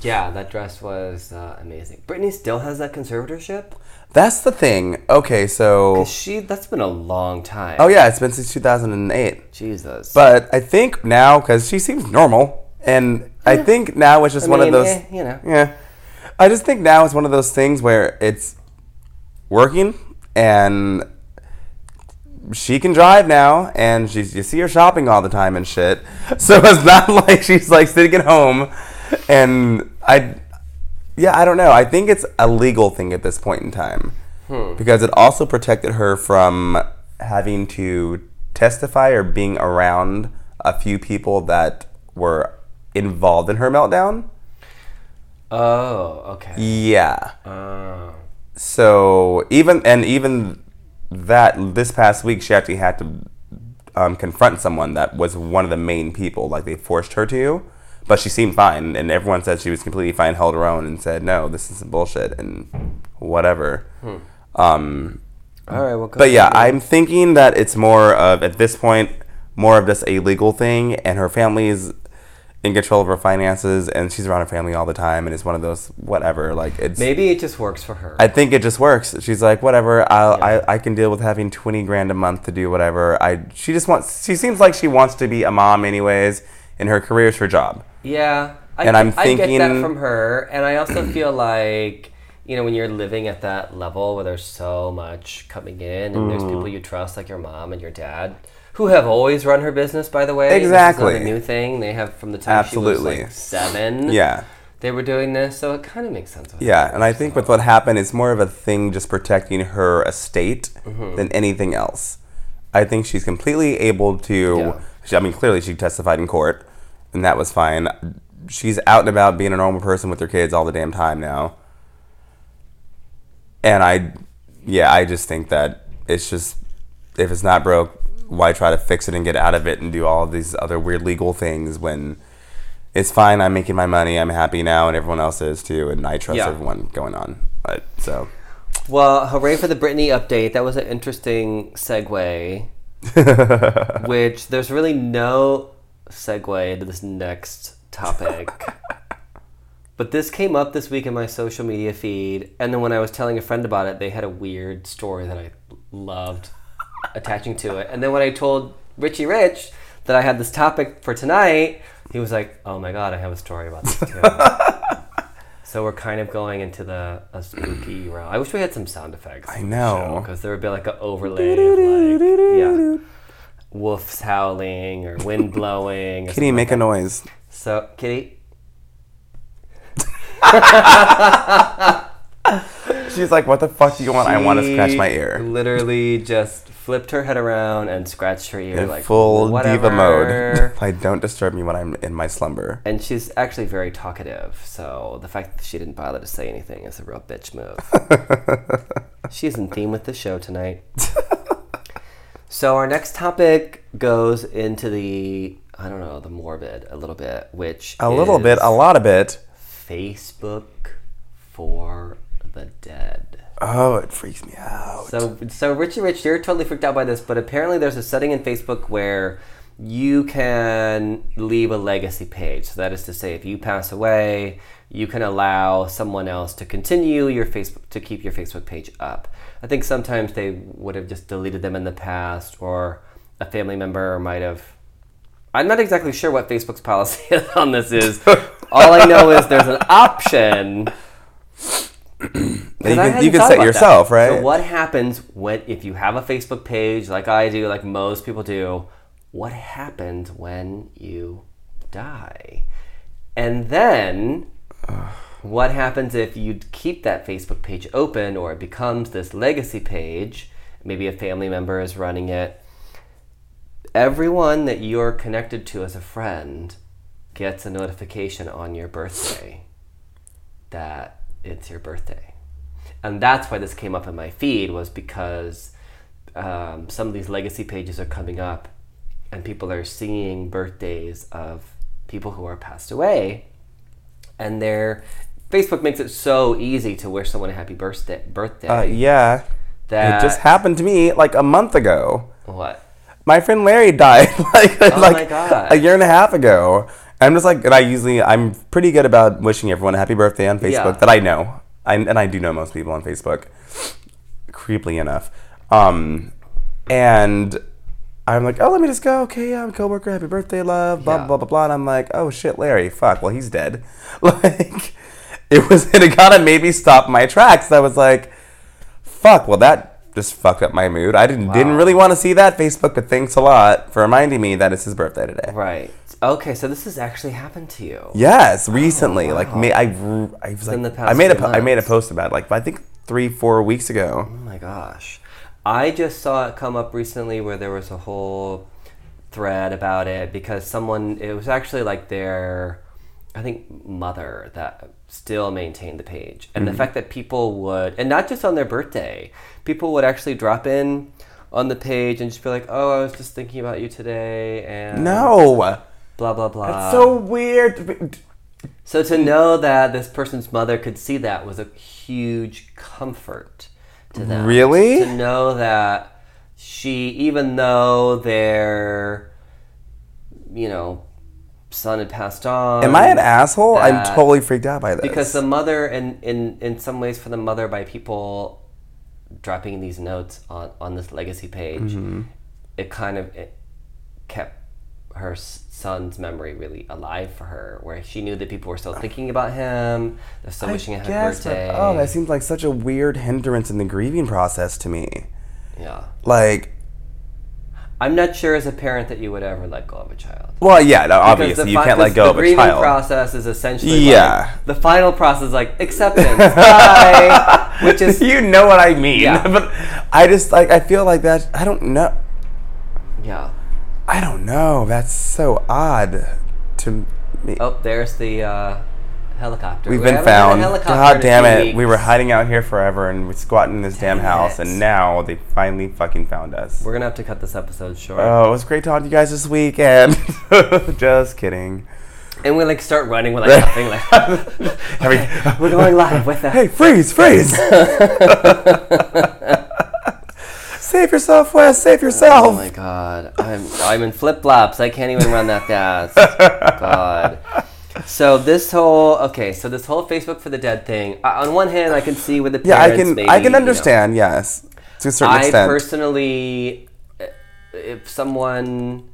Yeah, that dress was uh, amazing. Britney still has that conservatorship. That's the thing. Okay, so She that's been a long time. oh yeah, it's been since 2008. Jesus. But I think now because she seems normal, and I think now it's just I one mean, of those. eh, you know. Yeah, I just think now it's one of those things where it's working and she can drive now and she's you see her shopping all the time and shit. [laughs] So it's not [laughs] like she's like sitting at home and I yeah, I don't know. I think it's a legal thing at this point in time. Because it also protected her from having to testify or being around a few people that were involved in her meltdown. oh, okay. Yeah. Oh. So even and even that this past week, she actually had to um, confront someone that was one of the main people. Like they forced her to, but she seemed fine, and everyone said she was completely fine, held her own, and said, "No, this is bullshit," and whatever. Um, All right. Well, but yeah, I'm thinking that it's more of at this point more of just a legal thing, and her family is in control of her finances, and she's around her family all the time, and it's one of those whatever. Like it's maybe it just works for her. I think it just works. She's like, whatever. I'll, I I can deal with having twenty grand a month to do whatever. I she just wants. She seems like she wants to be a mom anyways, and her career is her job. Yeah, I, And get, I'm I get that thinking- from her, and I also feel like you know when you're living at that level where there's so much coming in, and there's Mm. people you trust like your mom and your dad, who have always run her business. By the way, This is Exactly. not a new thing. They have from the time she Absolutely. was like seven. Yeah, they were doing this, so it kind of makes sense. with yeah. And I think with what happened, it's more of a thing just protecting her estate Mm-hmm. than anything else. I think she's completely able to. Yeah. She, I mean, clearly she testified in court, and that was fine. She's out and about being a normal person with her kids all the damn time now. And I, yeah, I just think that it's just if it's not broke, why try to fix it and get out of it and do all of these other weird legal things when it's fine. I'm making my money. I'm happy now, and everyone else is too, and I trust Yeah. everyone going on. But so, Well, hooray for the Britney update. That was an interesting segue. [laughs] which there's really no segue into this next topic. [laughs] but this came up this week in my social media feed, and then when I was telling a friend about it, they had a weird story that I loved attaching to it. And then when I told Richie Rich that I had this topic for tonight, he was like, "Oh my god, I have a story about this too." [laughs] so we're kind of going into the a spooky realm. I wish we had some sound effects. I know. because there would be like an overlay of like yeah, wolves howling or wind [laughs] blowing. or Kitty, make like a noise. So Kitty, [laughs] She's like, "What the fuck do you want? I want to scratch my ear." Literally just flipped her head around and scratched her ear In like full whatever. diva mode. [laughs] like, don't disturb me when I'm in my slumber. And she's actually very talkative, so the fact that she didn't bother to say anything is a real bitch move. she's in theme with the show tonight. So our next topic goes into the I don't know the morbid a little bit, which A little bit, a lot of it. Facebook for the dead. Oh, it freaks me out. So, so Richie Rich, you're totally freaked out by this, but apparently there's a setting in Facebook where you can leave a legacy page. So that is to say, if you pass away, you can allow someone else to continue your Facebook to keep your Facebook page up. I think sometimes they would have just deleted them in the past, or a family member might have. I'm not exactly sure what Facebook's [laughs] policy on this is. All I know is there's an option And you can, you can set yourself, that. right? So what happens when if you have a Facebook page like I do, like most people do? What happens when you die? And then [sighs] what happens if you keep that Facebook page open or it becomes this legacy page? Maybe a family member is running it. Everyone that you're connected to as a friend gets a notification on your birthday that it's your birthday. And that's why this came up in my feed was because um, some of these legacy pages are coming up and people are seeing birthdays of people who are passed away and their Facebook makes it so easy to wish someone a happy birthday birthday Uh, yeah. that It just happened to me like a month ago. what My friend Larry died [laughs] like Oh like a year and a half ago, I'm just like, and I usually, I'm pretty good about wishing everyone a happy birthday on Facebook Yeah. that I know. I, and I do know most people on Facebook, creepily enough. Um, and I'm like, oh, let me just go. Okay, yeah, I'm a coworker. Happy birthday, love. Blah, Yeah. blah, blah, blah. And I'm like, oh, shit, Larry. Fuck. Well, he's dead. [laughs] Like, it was, it kind of made me stop my tracks. I was like, fuck. Well, that just fucked up my mood. I didn't, didn't really want to see that Facebook, but thanks a lot for reminding me that it's his birthday today. Right. Okay, so this has actually happened to you. Yes, oh, recently. Like wow. me, I, I was in like, the past I made a, po- I made a post about it, like I think three, four weeks ago. Oh my gosh. I just saw it come up recently where there was a whole thread about it because someone, it was actually like their, I think, mother that still maintained the page. And the mm-hmm. fact that people would, and not just on their birthday, people would actually drop in on the page and just be like, oh, I was just thinking about you today and No, blah, blah, blah. that's so weird. So to know that this person's mother could see that was a huge comfort to them. Really? To know that she, even though their, you know, son had passed on. Am I an asshole? I'm totally freaked out by this. Because the mother, in, in, in some ways, for the mother, by people dropping these notes on, on this legacy page, Mm-hmm. it kind of it kept her son's memory really alive for her, where she knew that people were still thinking about him, they're still I wishing him happy guess, but- birthday. oh, that seems like such a weird hindrance in the grieving process to me. yeah. Like, I'm not sure as a parent that you would ever let go of a child. well, yeah, no, obviously the you fi- can't let go of a child. grieving child. process is essentially Yeah. like, the final process is like acceptance, [laughs] bye, which is you know what I mean. Yeah. [laughs] but I just like I feel like that. I don't know. yeah. I don't know. That's so odd to me. Oh, there's the uh, helicopter. We've We been haven't had a found. God damn it. We were hiding out here forever and we're squatting in this damn Damn house, and now they finally fucking found us. We're gonna have to cut this episode short. Oh, it was great talking to you guys this weekend. [laughs] Just kidding. and we like start running with like nothing. Like [laughs] Every- [laughs] we're going live with that. hey, freeze, freeze! Save yourself, Wes. Save yourself. Oh my god, I'm I'm in flip flops. I can't even run that fast. [laughs] God. So this whole okay, so this whole Facebook for the dead thing. uh, On one hand, I can see with the yeah, I can. maybe, I can you know, understand. Yes, to a certain I extent. I personally, uh, if someone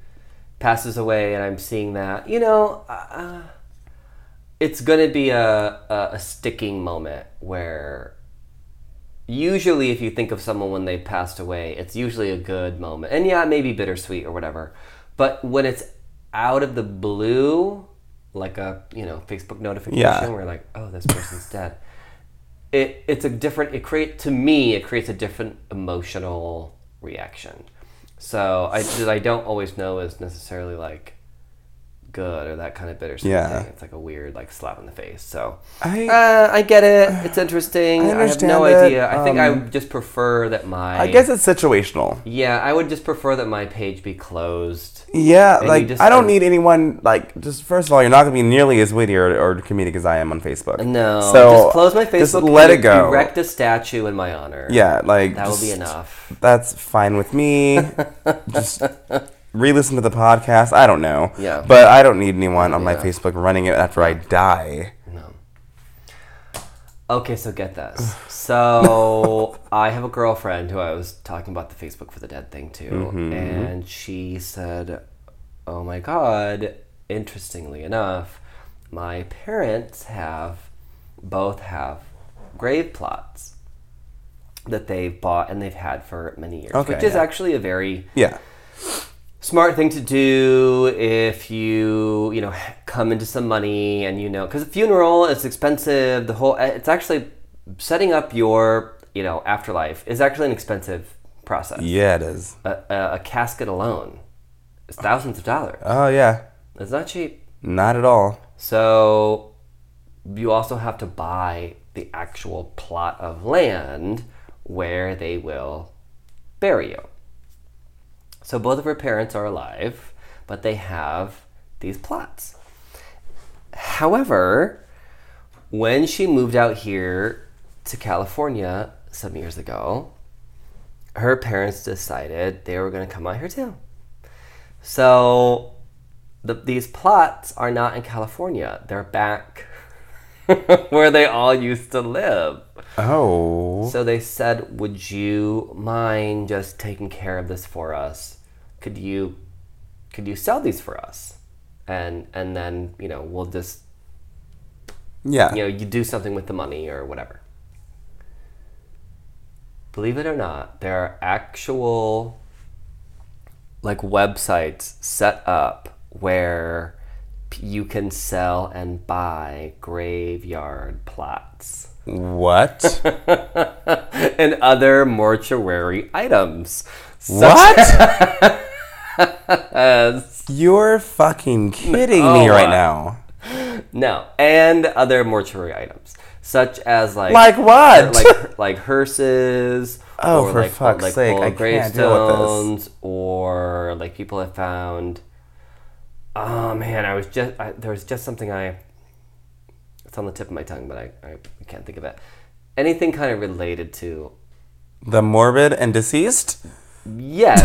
passes away and I'm seeing that, you know, uh, it's gonna be a, a a sticking moment where. Usually, if you think of someone when they passed away, it's usually a good moment, and yeah, maybe bittersweet or whatever. But when it's out of the blue, like a you know Facebook notification, Yeah. where like, oh, this person's dead it it's a different it create to me it creates a different emotional reaction so i that i don't always know is necessarily like good or that kind of bittersweet Yeah. it's like a weird like slap in the face so I- uh, I get it it's interesting I i, have no it, idea i think i um, would just prefer that my I guess it's situational. yeah i would just prefer that my page be closed Yeah, you like just- I don't um, need anyone like just first of all, you're not gonna be nearly as witty or, or comedic as I am on Facebook. no so just close my facebook Just let it go. erect a statue in my honor Yeah, like that will be enough That's fine with me. [laughs] just re-listen to the podcast. I don't know. Yeah. but I don't need anyone on my Facebook running it after I die. No. Okay, so get this. So [laughs] I have a girlfriend who I was talking about the Facebook for the Dead thing to, Mm-hmm. and she said, "Oh my God!" Interestingly enough, my parents have both have grave plots that they've bought and they've had for many years, Okay, which is yeah. actually a very Yeah, smart thing to do if you you know come into some money and you know because a funeral is expensive the whole eh, it's actually setting up your you know afterlife is actually an expensive process yeah, it is. a, a, a casket alone is thousands of dollars Oh yeah, it's not cheap not at all. so you also have to buy the actual plot of land where they will bury you. So both of her parents are alive, but they have these plots. However, when she moved out here to California some years ago, her parents decided they were going to come out here too. So the, these plots are not in California. They're back [laughs] where they all used to live. Oh. So they said, "Would you mind just taking care of this for us? Could you could you sell these for us?" And and then, you know, we'll just Yeah. you know, you do something with the money or whatever. Believe it or not, there are actual like websites set up where you can sell and buy graveyard plots What? [laughs] and other mortuary items. what? You're fucking kidding me Oh, right uh, now. no, and other mortuary items such as like Like what? like like hearses. [laughs] Oh, or for like, fuck's like sake, I can't deal with gravestones, or like people have found. Oh man, I was just I, there was just something I. It's on the tip of my tongue, but I, I can't think of it. Anything kind of related to the morbid and deceased? yes,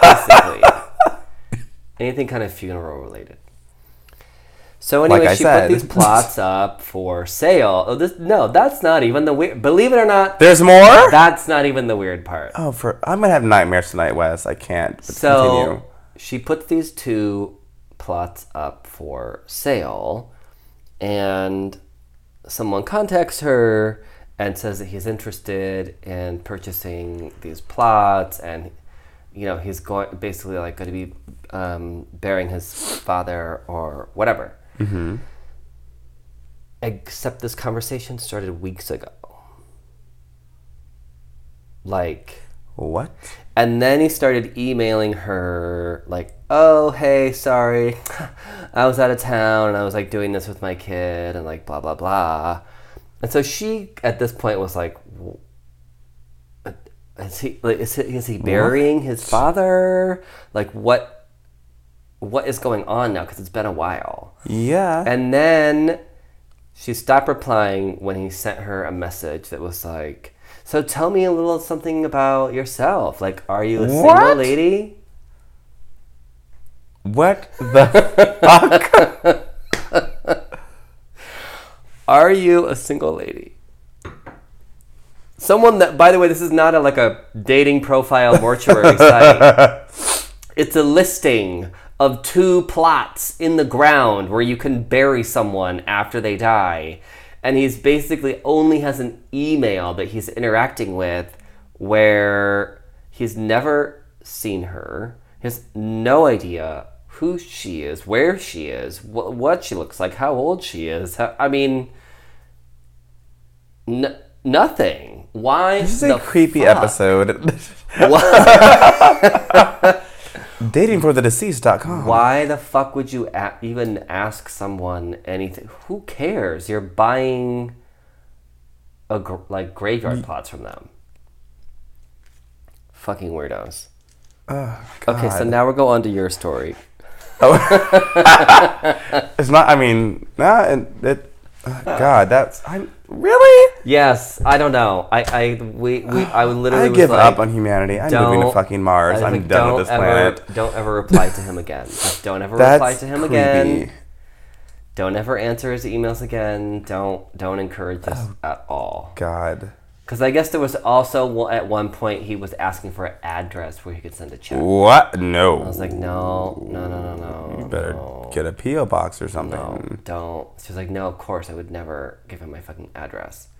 basically [laughs] anything kind of funeral related. So anyway, I she said. put these plots up for sale. Oh, this no, that's not even the weird. Believe it or not, There's more? that's not even the weird part. oh, for I'm gonna have nightmares tonight, Wes. I can't. So continue. she puts these two plots up for sale, and someone contacts her and says that he's interested in purchasing these plots, and you know he's going basically like going to be um, burying his father or whatever. Mm-hmm. Except this conversation started weeks ago. Like. What? And then he started emailing her, like, oh, hey, sorry. [laughs] I was out of town and I was like doing this with my kid and like blah, blah, blah. And so she, at this point, was like, uh, is he, like, is he, is he burying his father? Like, what, what is going on now? Because it's been a while. Yeah. And then she stopped replying when he sent her a message that was like, "So tell me a little something about yourself. Like, are you a single lady?" What the fuck? Are you a single lady? Someone that, by the way, this is not a, like a dating profile mortuary [laughs] site. It's a listing of two plots in the ground where you can bury someone after they die. And he's basically only has an email that he's interacting with where he's never seen her. He has no idea who she is, where she is, wh- what she looks like, how old she is. How, I mean, n- nothing. Why? This is a creepy fuck? episode. [laughs] What? [laughs] Datingforthedeceased.com. Why the fuck would you a- even ask someone anything? Who cares? You're buying a gr- like graveyard mm. plots from them. Fucking weirdos. Okay, so now we'll go on to your story. [laughs] It's not. I mean, nah. It. it uh, God, that's. I'm really. Yes, I don't know. I I we, we [sighs] I would literally I give like, up on humanity. I'm moving to fucking Mars. I I'm like, done with this ever, planet. Don't ever reply to him again. Just don't ever That's reply to him creepy. again. Don't ever answer his emails again. Don't don't encourage this Oh. at all. God. Because I guess there was also at one point he was asking for an address where he could send a check. What? No. I was like, no, no, no, no, no. you better no, get a PO box or something. no, don't. She was like, no, of course I would never give him my fucking address.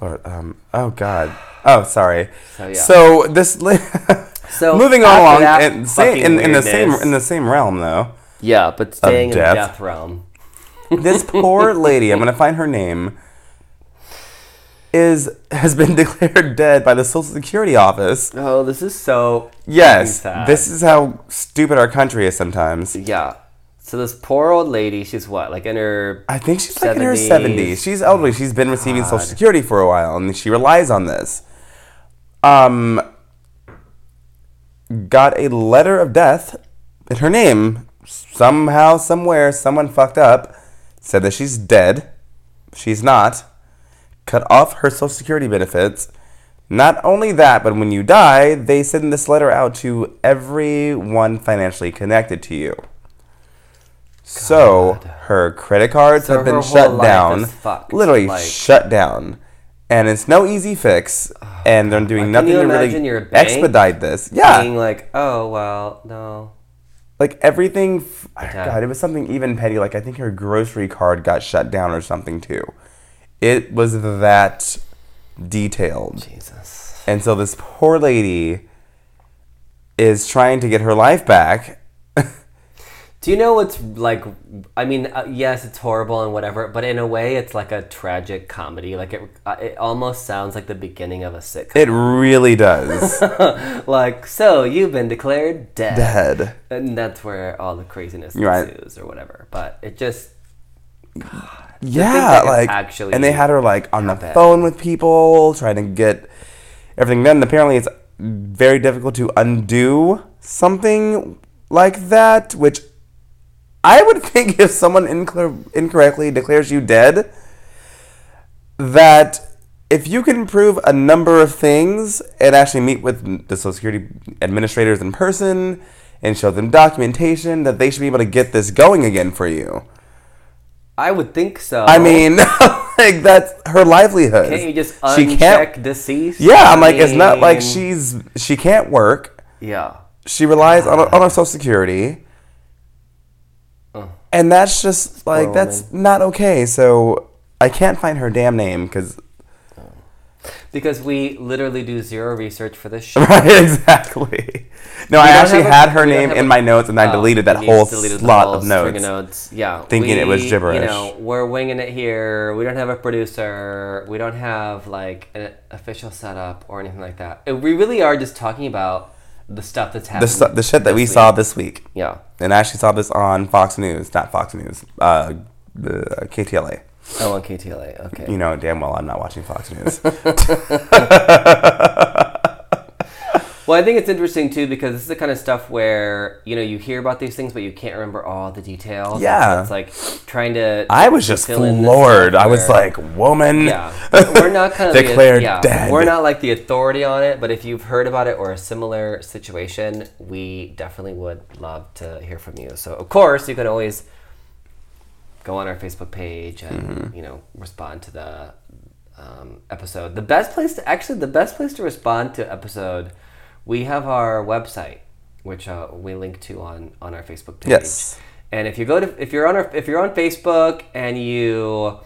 Or um. Oh God. Oh, sorry. So, yeah. So this. Li- [laughs] So, moving on along, and sa- fucking in, in the same in the same realm though. Yeah, but staying in the death. death realm. This [laughs] poor lady. I'm gonna find her name. Is has been [laughs] declared dead by the Social Security office. Oh, this is so. Yes, sad. this is how stupid our country is sometimes. Yeah. So this poor old lady, she's what, like in her I think she's like in her 70s. 70s. She's elderly. She's been receiving Social Security for a while, and she relies on this. Um, got a letter of death in her name. Somehow, somewhere, someone fucked up, said that she's dead. She's not. Cut off her Social Security benefits. Not only that, but when you die, they send this letter out to everyone financially connected to you. So her credit cards So have been shut down, literally like- shut down, and it's no easy fix. And they're doing nothing to really expedite this. Yeah, Being like, oh well, no. like everything. f- Yeah. God, it was something even petty. Like I think her grocery card got shut down or something too. It was that detailed. Jesus. And so this poor lady is trying to get her life back. [laughs] Do you know what's like? I mean, uh, yes, it's horrible and whatever, but in a way, it's like a tragic comedy. Like it, uh, it almost sounds like the beginning of a sitcom. It really does. [laughs] like, so you've been declared dead. Dead. and that's where all the craziness right. ensues or whatever. But it just Yeah, like actually and they had her like on the happen. phone with people trying to get everything done. Apparently, it's very difficult to undo something like that, which I would [laughs] think if someone incor- incorrectly declares you dead, that if you can prove a number of things and actually meet with the Social Security administrators in person and show them documentation, that they should be able to get this going again for you. I would think so. I mean, [laughs] like that's her livelihood. can't you just she uncheck can't. deceased? Yeah, I'm like, it's not like she's she can't work. Yeah. She relies on ah. on her social security, Oh. and that's just like that's not okay. So I can't find her damn name because Because we literally do zero research for this [laughs] show. right exactly. No, I actually have a- had her name in a- my notes, and I Oh, deleted that whole deleted the slot whole of string notes. Yeah, thinking it was we- gibberish. You know, we're winging it here. We don't have a producer. We don't have like an official setup or anything like that. Uh, We really are just talking about the stuff that's The happening. stu- the shit that we this saw this week, Yeah. and I actually saw this on Fox News, not Fox News, uh, the KTLA. Oh, on KTLA. Okay. You know damn well I'm not watching Fox News. [laughs] [laughs] Well, I think it's interesting too because this is the kind of stuff where you know you hear about these things, but you can't remember all the details. And so Yeah. it's like trying to. I was just fill in the floored. I was like, woman. Yeah, [laughs] we're not kind of Declared the, yeah, dead. We're not like the authority on it, but if you've heard about it or a similar situation, we definitely would love to hear from you. So of course, you can always go on our Facebook page and Mm-hmm. you know respond to the um, episode. The best place to actually the best place to respond to episode, we have our website, which uh, we link to on on our Facebook page. Yes. And if you go to if you're on our, if you're on Facebook and you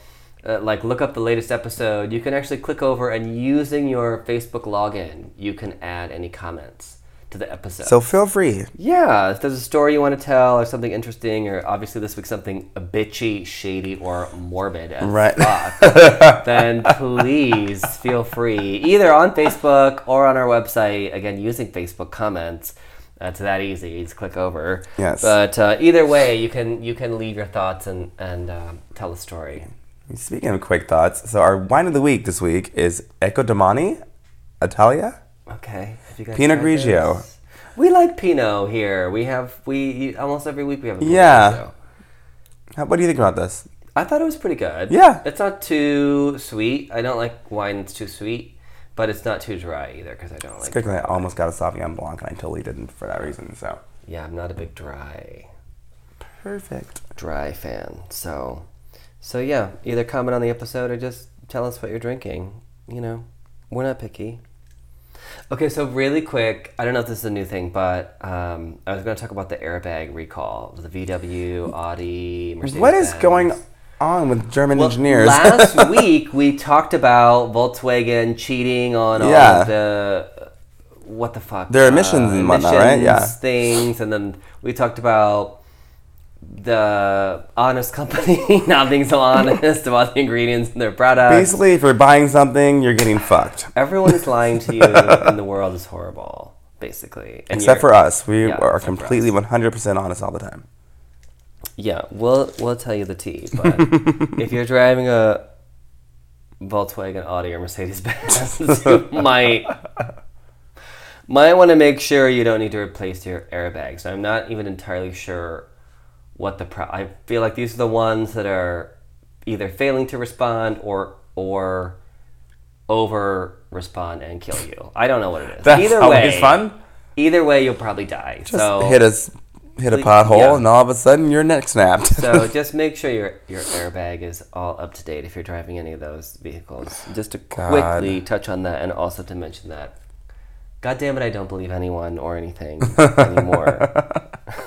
uh, like look up the latest episode, you can actually click over and using your Facebook login, you can add any comments to the episode. So feel free. yeah, if there's a story you want to tell or something interesting, or obviously this week something bitchy, shady, or morbid as Right. fuck, [laughs] then please feel free either on Facebook or on our website. Again, using Facebook comments. It's that easy. You just click over. Yes. But uh, either way, you can you can leave your thoughts and and um, tell a story. Speaking of quick thoughts, so our wine of the week this week is Ecco Domani, Italia. Okay. You guys Pinot Grigio. this? We like Pinot here. We have we almost every week we have a Pinot Yeah. Grigio. How, what do you think about this? I thought it was pretty good. Yeah. It's not too sweet. I don't like wine that's too sweet, but it's not too dry either because I don't like. Quickly, I almost got a Sauvignon Blanc, and I totally didn't for that reason. So Yeah, I'm not a big dry perfect. dry fan. So, so yeah, either comment on the episode or just tell us what you're drinking. You know, we're not picky. Okay, so really quick, I don't know if this is a new thing, but um, I was going to talk about the airbag recall, the VW, Audi, Mercedes. What is going on with German Well, engineers? last [laughs] week we talked about Volkswagen cheating on all Yeah. of the what the fuck Their emissions and whatnot, right? emissions Yeah. things, and then we talked about the honest company [laughs] not being so honest about the ingredients in their products. Basically, if you're buying something, you're getting fucked. Everyone is lying to you, [laughs] and the world is horrible. Basically, and Except for us, we Yeah, are completely 100% honest all the time. Yeah, we'll we'll tell you the tea. But if you're driving a Volkswagen, Audi, or Mercedes Benz, [laughs] you might might want to make sure you don't need to replace your airbags. I'm not even entirely sure what the pro- I feel like these are the ones that are either failing to respond or or over respond and kill you. I don't know what it is. That's either way, fun. Either way, you'll probably die. Just so hit us, hit a Like, pothole, yeah. and all of a sudden your neck snapped. So [laughs] just make sure your your airbag is all up to date if you're driving any of those vehicles. Just to God. quickly touch on that, and also to mention that. God damn it! I don't believe anyone or anything [laughs] anymore.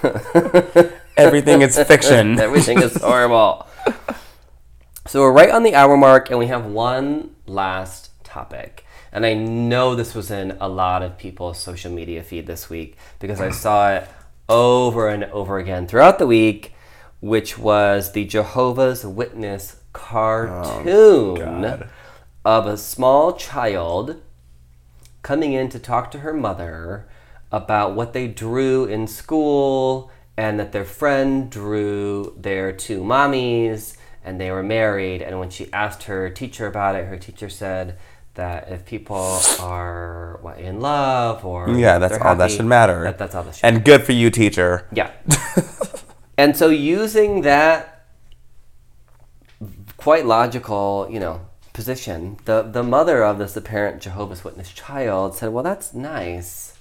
[laughs] Everything is fiction. [laughs] Everything is horrible. So we're right on the hour mark, and we have one last topic. And I know this was in a lot of people's social media feed this week because I saw it over and over again throughout the week, which was the Jehovah's Witness cartoon oh, God. of a small child coming in to talk to her mother about what they drew in school and that their friend drew their two mommies and they were married and when she asked her teacher about it her teacher said that if people are what, in love or Yeah, that's all that should matter. that, that's all that should and good for you, teacher. yeah. [laughs] and so using that quite logical, you know, position, the the mother of this apparent Jehovah's Witness child said, "Well, that's nice,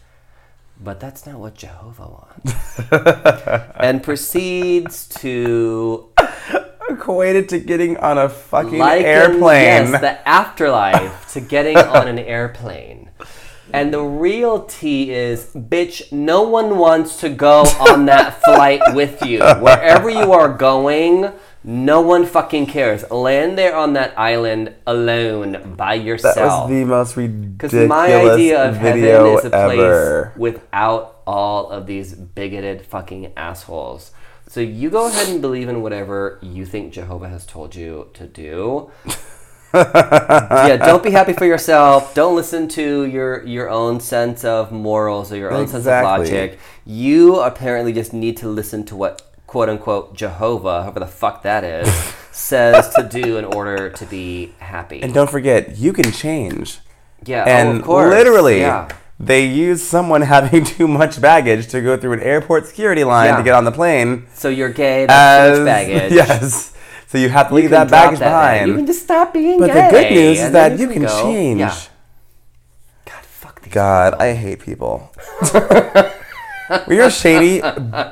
but that's not what Jehovah wants." [laughs] and proceeds to Equated to getting on a fucking liken, airplane. Yes, the afterlife to getting [laughs] on an airplane. And the real tea is, bitch, no one wants to go on that flight with you. Wherever you are going, no one fucking cares. Land there on that island alone by yourself. that was the most Because ridiculous my idea of heaven is a place ever. without all of these bigoted fucking assholes. So you go ahead and believe in whatever you think Jehovah has told you to do. [laughs] yeah, don't be happy for yourself. Don't listen to your your own sense of morals or your own sense of logic. You apparently just need to listen to what quote unquote Jehovah, whoever the fuck that is, [laughs] says to do in order to be happy. And don't forget, you can change. yeah, oh, And of course. literally, yeah. they use someone [laughs] having too much baggage to go through an airport security line Yeah. to get on the plane. So you're gay, that's too much baggage. [laughs] Yes. So you have to You leave that baggage that behind. You can just stop being but gay. the good news is that you can go. change. Yeah. God, fuck these God, people. I hate people. [laughs] we are shady,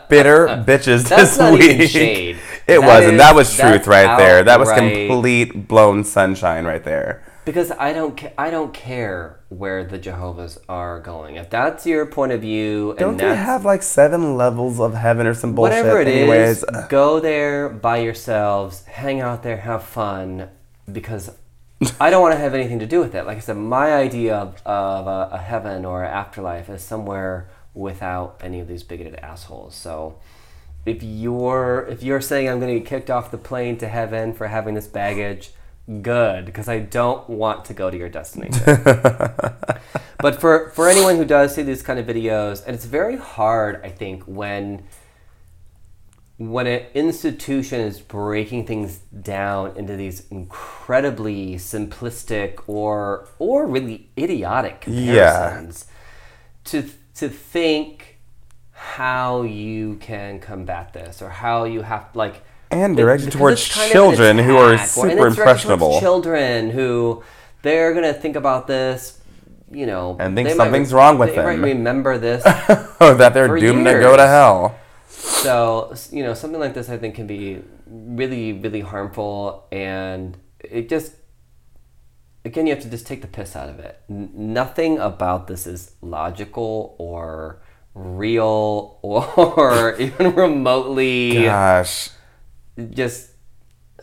bitter [laughs] bitches That's this not week. even shade. [laughs] It That wasn't. is- that was truth right there. That was complete blown sunshine right there. Because I don't, ca- I don't care where the Jehovah's are going. If that's your point of view, and Don't they have like seven levels of heaven or some bullshit? whatever it is, anyways? go there by yourselves, hang out there, have fun. Because I don't want to have anything to do with it. Like I said, my idea of, of a, a heaven or afterlife is somewhere without any of these bigoted assholes. So. If you're if you're saying I'm going to get kicked off the plane to heaven for having this baggage, good because I don't want to go to your destination. [laughs] but for for anyone who does see these kind of videos, and it's very hard, I think, when when an institution is breaking things down into these incredibly simplistic or or really idiotic Yeah. comparisons, to to think how you can combat this or how you have like And directed because towards it's kind of an children who are attack, or- and super it's directed towards impressionable. Children who they're gonna think about this, you know, And think they might something's wrong with they them. Might remember this. [laughs] or that they're doomed to go to hell. so you know, something like this, I think, can be really, really harmful, and it just. Again, you have to just take the piss out of it. N- nothing about this is logical or real or [laughs] even remotely Gosh. just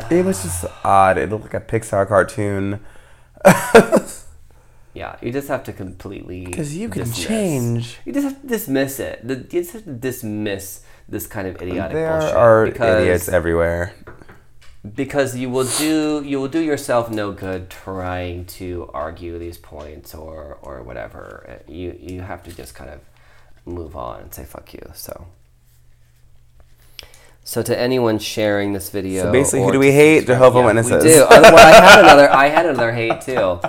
It was just odd. It looked like a Pixar cartoon. [laughs] Yeah, you just have to completely Because you can dismiss. change. You just have to dismiss it. You just have to dismiss this kind of idiotic There bullshit are idiots everywhere. Because you will do you will do yourself no good trying to argue these points or or whatever. You you have to just kind of move on and say fuck you. So. So to anyone sharing this video, So basically, who do we hate? Jehovah yeah, Witnesses. We do. Uh, well, I had [laughs] another. I had another hate too.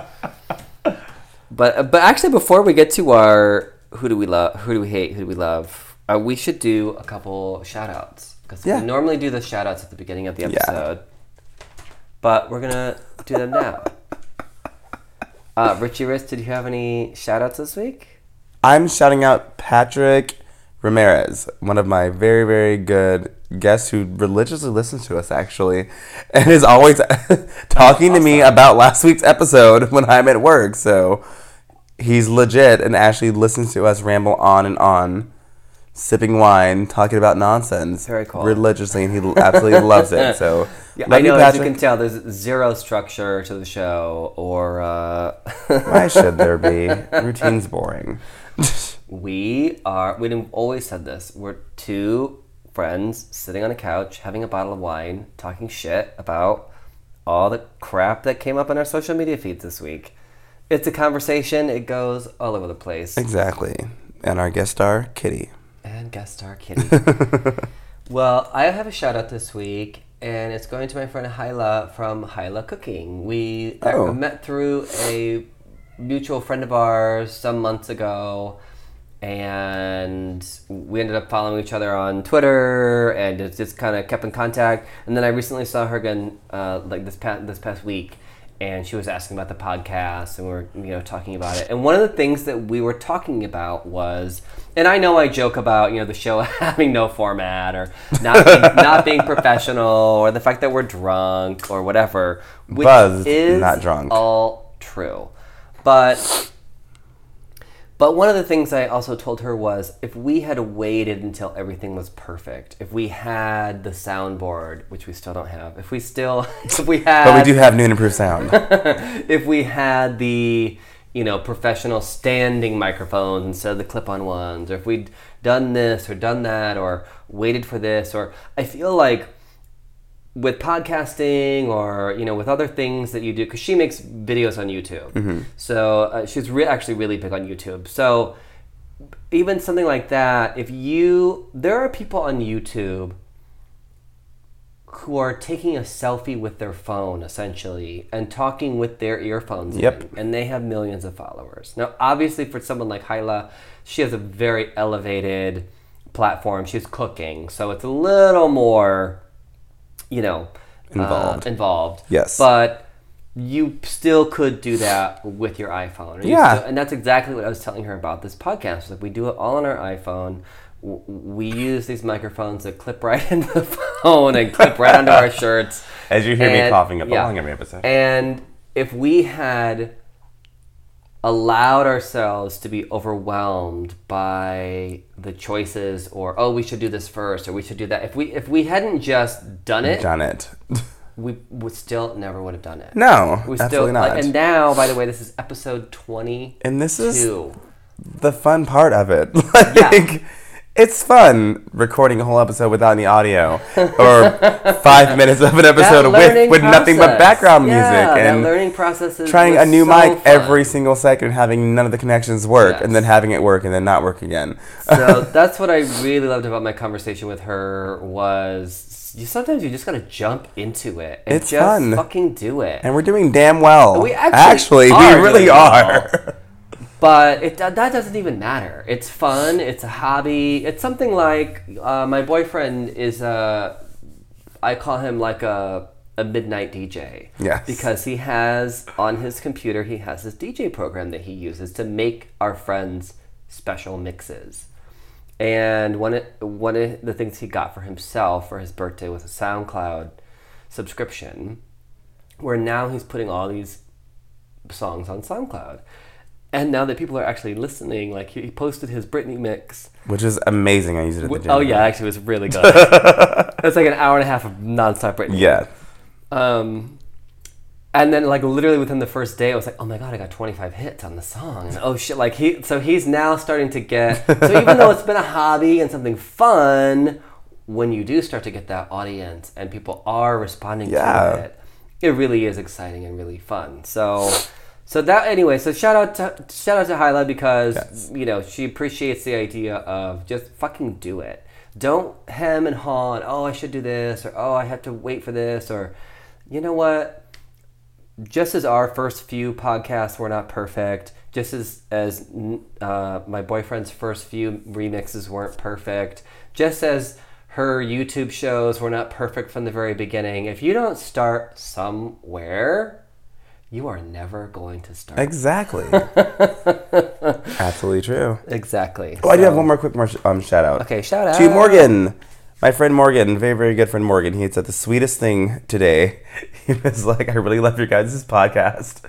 But but actually, before we get to our who do we love, who do we hate, who do we love, uh, we should do a couple shout outs because Yeah. we normally do the shout outs at the beginning of the episode. But we're gonna do them now. Uh, Richie Rich, did you have any shout outs this week? I'm shouting out Patrick Ramirez, one of my very, very good guests who religiously listens to us actually, and is always [laughs] talking to me about last week's episode when I'm at work. So he's legit and actually listens to us ramble on and on, sipping wine, talking about nonsense Very cool. religiously, and he absolutely [laughs] loves it. So [laughs] Yeah, I know. As you can tell, there's zero structure to the show, or uh, [laughs] Why should there be? Routine's boring. we are. We've always said this. We're two friends sitting on a couch, having a bottle of wine, talking shit about all the crap that came up in our social media feeds this week. It's a conversation. It goes all over the place. exactly. And our guest star, Kitty. And guest star [laughs] Kitty. well, I have a shout out this week, and it's going to my friend Hyla from Hyla Cooking. We uh, Oh. met through a mutual friend of ours some months ago, and we ended up following each other on Twitter, and it's just kind of kept in contact. And then I recently saw her again, uh, like this past this past week, and she was asking about the podcast, and we are you know talking about it. And one of the things that we were talking about was, and I know I joke about you know the show [laughs] having no format or not being, [laughs] not being professional or the fact that we're drunk or whatever, which Buzzed, is not drunk. all true, but. But one of the things I also told her was if we had waited until everything was perfect, if we had the soundboard, which we still don't have, if we still, [laughs] if we had, But we do have new and improved sound. [laughs] if we had the, you know, professional standing microphones instead of the clip-on ones, or if we'd done this or done that, or waited for this, or I feel like with podcasting or you know with other things that you do because she makes videos on youtube. So uh, she's re- actually really big on youtube. So even something like that if you there are people on youtube who are taking a selfie with their phone essentially and talking with their earphones Yep. in, and they have millions of followers. Now obviously for someone like hyla she has a very elevated platform. She's cooking so it's a little more you know uh, Involved. involved Yes. but you still could do that with your iphone you Yeah. still- and that's exactly what i was telling her about this podcast like we do it all on our iphone W- we use these microphones that clip right [laughs] into the phone and clip right onto our shirts [laughs] As you hear me coughing up yeah. along every episode. and if we had allowed ourselves to be overwhelmed by the choices or oh we should do this first or we should do that if we if we hadn't just done it Done it. [laughs] we would still never would have done it No, we still not. and now by the way this is episode 20 And this is the fun part of it. [laughs] like, Yeah. It's fun recording a whole episode without any audio, or five [laughs] minutes of an episode with, with nothing but background Yeah, music and learning process is trying a new so mic fun. every single second, having none of the connections work, and then having it work and then not work again. so [laughs] that's what I really loved about my conversation with her was you sometimes you just gotta jump into it and It's just fun. fucking do it. and we're doing damn well. We actually we are really are. [laughs] But it that doesn't even matter. It's fun. It's a hobby. It's something like uh, my boyfriend is a. I call him like a a midnight DJ. Yes. Because he has on his computer he has this DJ program that he uses to make our friends special mixes. And one of, one of the things he got for himself for his birthday was a SoundCloud subscription, where now he's putting all these songs on SoundCloud. And now that people are actually listening, like he posted his Britney mix. Which is amazing. I use it at the gym. Oh yeah, actually, it was really good. [laughs] it's like an hour and a half of nonstop Britney. Yeah. Um, and then like literally within the first day, I was like, oh my god, I got 25 hits on the song, and oh shit, like he, so he's now starting to get. So even though it's been a hobby and something fun, when you do start to get that audience and people are responding Yeah. to it, it really is exciting and really fun. So. So that anyway, so shout out to shout out to Hyla because Yes. you know she appreciates the idea of just fucking do it. Don't hem and haw and oh I should do this or oh I have to wait for this or you know what? Just as our first few podcasts were not perfect, just as as uh, my boyfriend's first few remixes weren't perfect, just as her YouTube shows were not perfect from the very beginning. If you don't start somewhere, you are never going to start. Exactly. [laughs] Absolutely true. exactly. Oh, I do have one more quick more sh- um, shout out. Okay, shout out to Morgan, my friend Morgan, very very good friend Morgan. He had said the sweetest thing today. [laughs] He was like, "I really love your guys' podcast."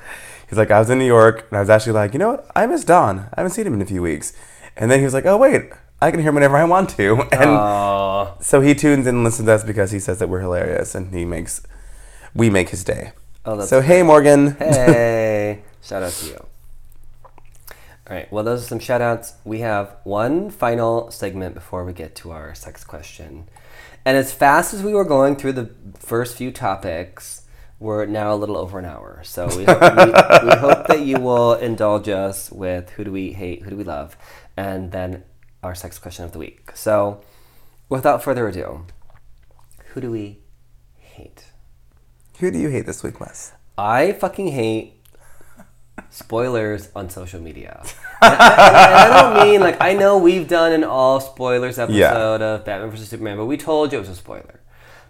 He's like, "I was in New York and I was actually like, you know what? I miss Don. I haven't seen him in a few weeks." And then he was like, "Oh wait, I can hear him whenever I want to." [laughs] And Aw. so he tunes in and listens to us because he says that we're hilarious and he makes we make his day. Oh, that's so hey Morgan. Hey, [laughs] shout out to you. All right, well, those are some shout outs. We have one final segment before we get to our sex question. And as fast as we were going through the first few topics, we're now a little over an hour. So we, hope- we, we hope that you will indulge us with who do we hate, who do we love, and then our sex question of the week. So without further ado, who do we hate? Who do you hate this week, Wes? I fucking hate spoilers on social media. and, [laughs] I, and I don't mean like I know we've done an all spoilers episode Yeah. of Batman vs Superman, but we told you it was a spoiler.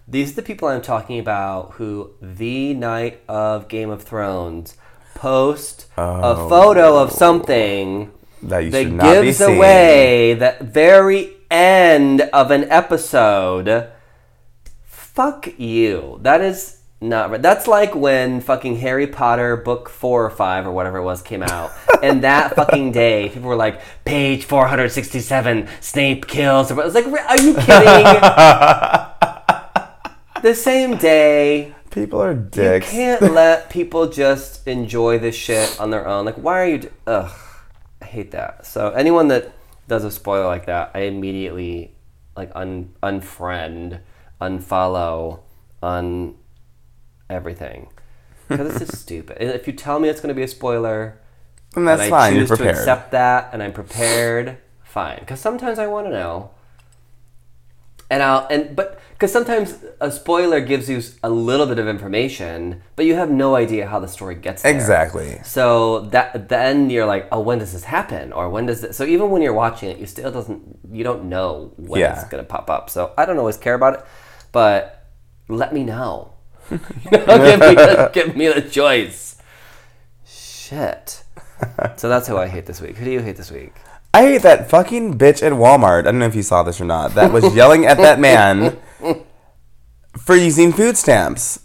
These are the people I'm talking about who the night of Game of Thrones post a oh. photo of something That you that should not be gives away the very end of an episode. Fuck you. That is not right. That's like when fucking Harry Potter book four or five or whatever it was came out, and that [laughs] fucking day people were like, page four hundred sixty-seven, Snape kills. I was like, are you kidding? [laughs] the same day. People are dicks. You can't [laughs] let people just enjoy this shit on their own. Like, why are you? d- Ugh, I hate that. So anyone that does a spoiler like that, I immediately like un unfriend, unfollow, un everything because it's just [laughs] stupid. If you tell me it's going to be a spoiler, and that's and I fine. You're choose to accept that, and I'm prepared. Fine, because sometimes I want to know, and I'll and but because sometimes a spoiler gives you a little bit of information, but you have no idea how the story gets there. Exactly. So that then you're like, oh, when does this happen, or when does this? So even when you're watching it, you still doesn't you don't know when Yeah. it's gonna pop up. So I don't always care about it, but let me know. Know, give me the, give me the choice. Shit. [laughs] so that's who I hate this week. Who do you hate this week? I hate that fucking bitch at Walmart. I don't know if you saw this or not. That was yelling at that man [laughs] for using food stamps.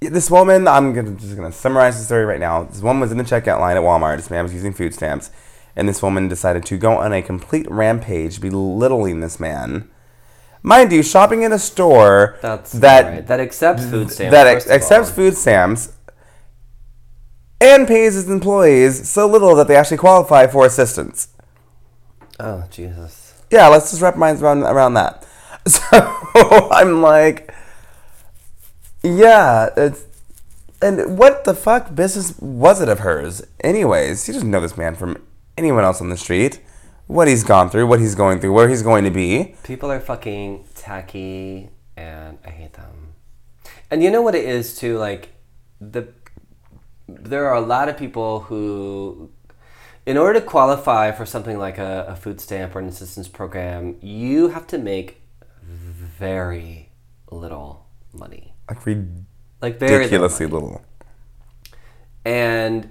This woman, I'm gonna, just gonna summarize the story right now. This woman was in the checkout line at Walmart. This man was using food stamps, and this woman decided to go on a complete rampage, belittling this man. Mind you, shopping in a store That's that right. that accepts food stamps. that ex- accepts food stamps and pays its employees so little that they actually qualify for assistance. Oh Jesus. Yeah, let's just wrap minds around around that. [laughs] So I'm like, yeah, it's and what the fuck business was it of hers? Anyways, she doesn't know this man from anyone else on the street. What he's gone through, what he's going through, where he's going to be. People are fucking tacky, and I hate them. And you know what it is too. Like the there are a lot of people who, in order to qualify for something like a, a food stamp or an assistance program, you have to make very little money. Like Like very little ridiculously little. and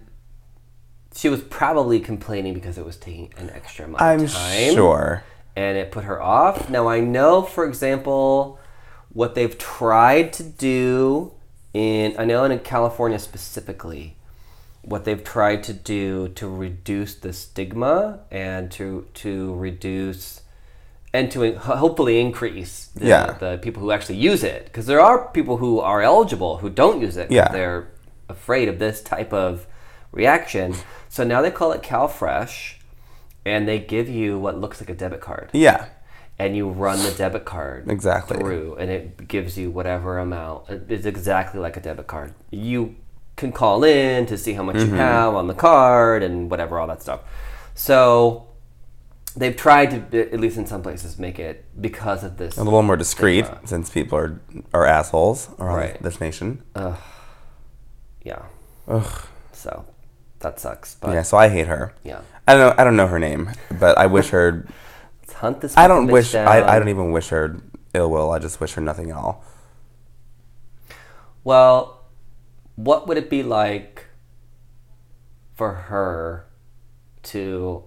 she was probably complaining because it was taking an extra amount I'm of time. sure. And it put her off. Now I know, for example, what they've tried to do in I know in California specifically, what they've tried to do to reduce the stigma and to to reduce and to hopefully increase the, Yeah. the people who actually use it because there are people who are eligible who don't use it Yeah. they're afraid of this type of reaction so now they call it CalFresh and they give you what looks like a debit card Yeah. and you run the debit card Exactly. through and it gives you whatever amount it's exactly like a debit card you can call in to see how much Mm-hmm. you have on the card and whatever all that stuff so they've tried to at least in some places make it because of this A little more discreet Stigma. since people are are assholes around Right. this nation. Ugh. yeah Ugh. so that sucks but Yeah, so I hate her. Yeah. I don't know. I don't know her name, but I wish her. let's [laughs] hunt this I don't wish. I, I don't even wish her ill will. I just wish her nothing at all. Well, what would it be like for her to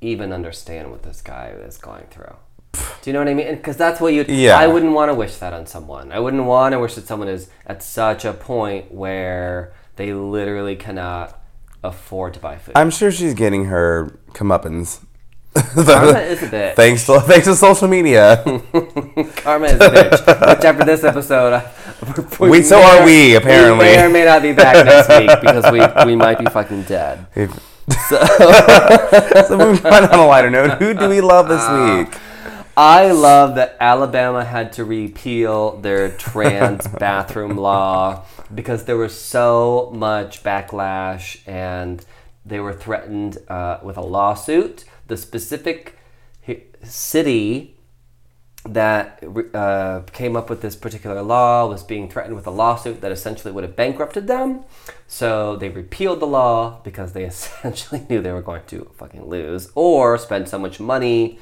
even understand what this guy is going through? Do you know what I mean? Because that's what you. Yeah. I wouldn't want to wish that on someone. I wouldn't want to wish that someone is at such a point where they literally cannot afford to buy food. I'm sure she's getting her comeuppance. [laughs] Karma is a bitch. thanks to thanks to social media. [laughs] Karma is a bitch. Which after this episode, I- [laughs] We- so are we, apparently. We may or may not be back next week because we, we might be fucking dead. So so moving on on a lighter note, who do we love this Uh, week? I love that Alabama had to repeal their trans bathroom law because there was so much backlash and they were threatened uh, with a lawsuit. The specific city that uh, came up with this particular law was being threatened with a lawsuit that essentially would have bankrupted them. So they repealed the law because they [laughs] essentially knew they were going to fucking lose or spend so much money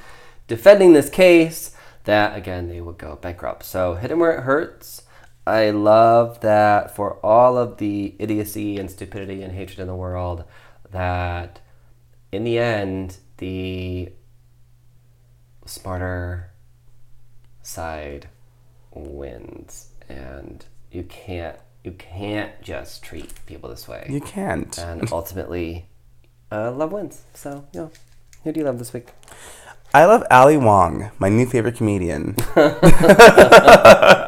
defending this case that again they would go bankrupt. So hit hit 'em where it hurts. I love that for all of the idiocy and stupidity and hatred in the world, that in the end the smarter side wins. And you can't you can't just treat people this way. You can't. and ultimately uh, love wins so yeah. Who do you love this week? I love Ali Wong, my new favorite comedian. [laughs] [laughs]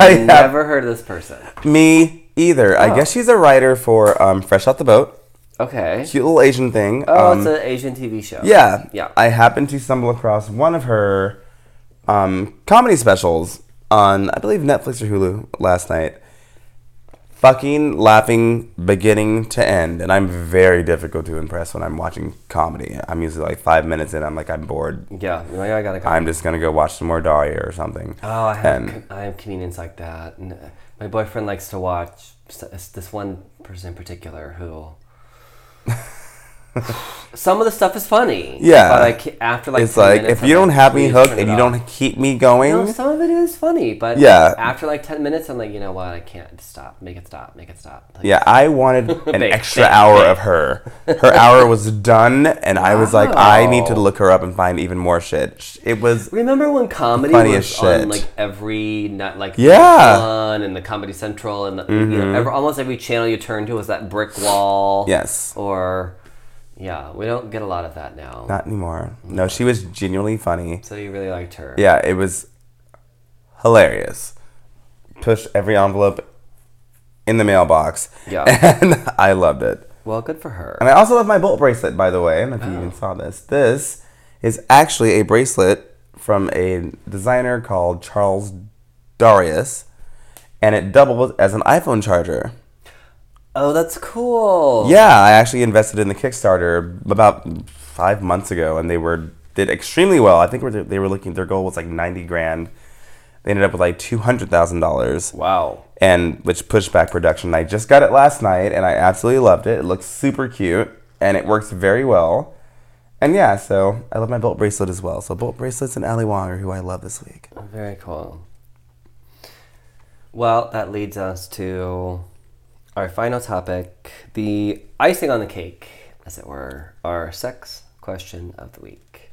I i've never heard of this person Me either. I Oh. guess she's a writer for um, Fresh Off the Boat. okay Cute little Asian thing. oh Um, it's an asian tv show Yeah. Yeah. I happened to stumble across one of her um, comedy specials on, I believe, Netflix or Hulu last night. Fucking laughing beginning to end. And I'm very difficult to impress when I'm watching comedy. I'm usually like five minutes in, I'm like, I'm bored. yeah you're like, i gotta go I'm just to go watch some more Daria or something. Oh, I have, And- I have comedians like that. And my boyfriend likes to watch this one person in particular who. [laughs] Some of the stuff is funny. Yeah. But ca- after like it's 10 like, minutes, if you I'm don't like, have me hooked and you don't keep me going, No, some of it is funny, but Yeah. after like ten minutes, I'm like, you know what? I can't stop. Make it stop. Make it stop. Like, Yeah, I wanted [laughs] an Big, extra big, hour big. of her. Her hour was done, and I was like, I need to look her up and find even more shit. It was Remember when comedy was on shit. like every night, like Yeah. Fun and the Comedy Central and the, you know, mm-hmm. every, almost every channel you turn to was that brick wall. yes, Or, yeah, we don't get a lot of that now. not anymore. No, she was genuinely funny. so you really liked her. Yeah, it was hilarious. Push every envelope in the mailbox. Yeah. [laughs] and I loved it. Well, good for her. And I also love my bolt bracelet, by the way. I don't know if you oh. even saw this. This is actually a bracelet from a designer called Charles Darius, and it doubles as an iPhone charger. Oh, that's cool. Yeah, I actually invested in the Kickstarter about five months ago, and they were did extremely well. I think they were looking their goal was like ninety grand. They ended up with like two hundred thousand dollars, Wow. and which pushed back production. I just got it last night, and I absolutely loved it. It looks super cute, and it works very well. And yeah, so I love my bolt bracelet as well. So bolt bracelets and Ali Wong are who I love this week. Very cool. Well, that leads us to our final topic the icing on the cake, as it were, our sex question of the week.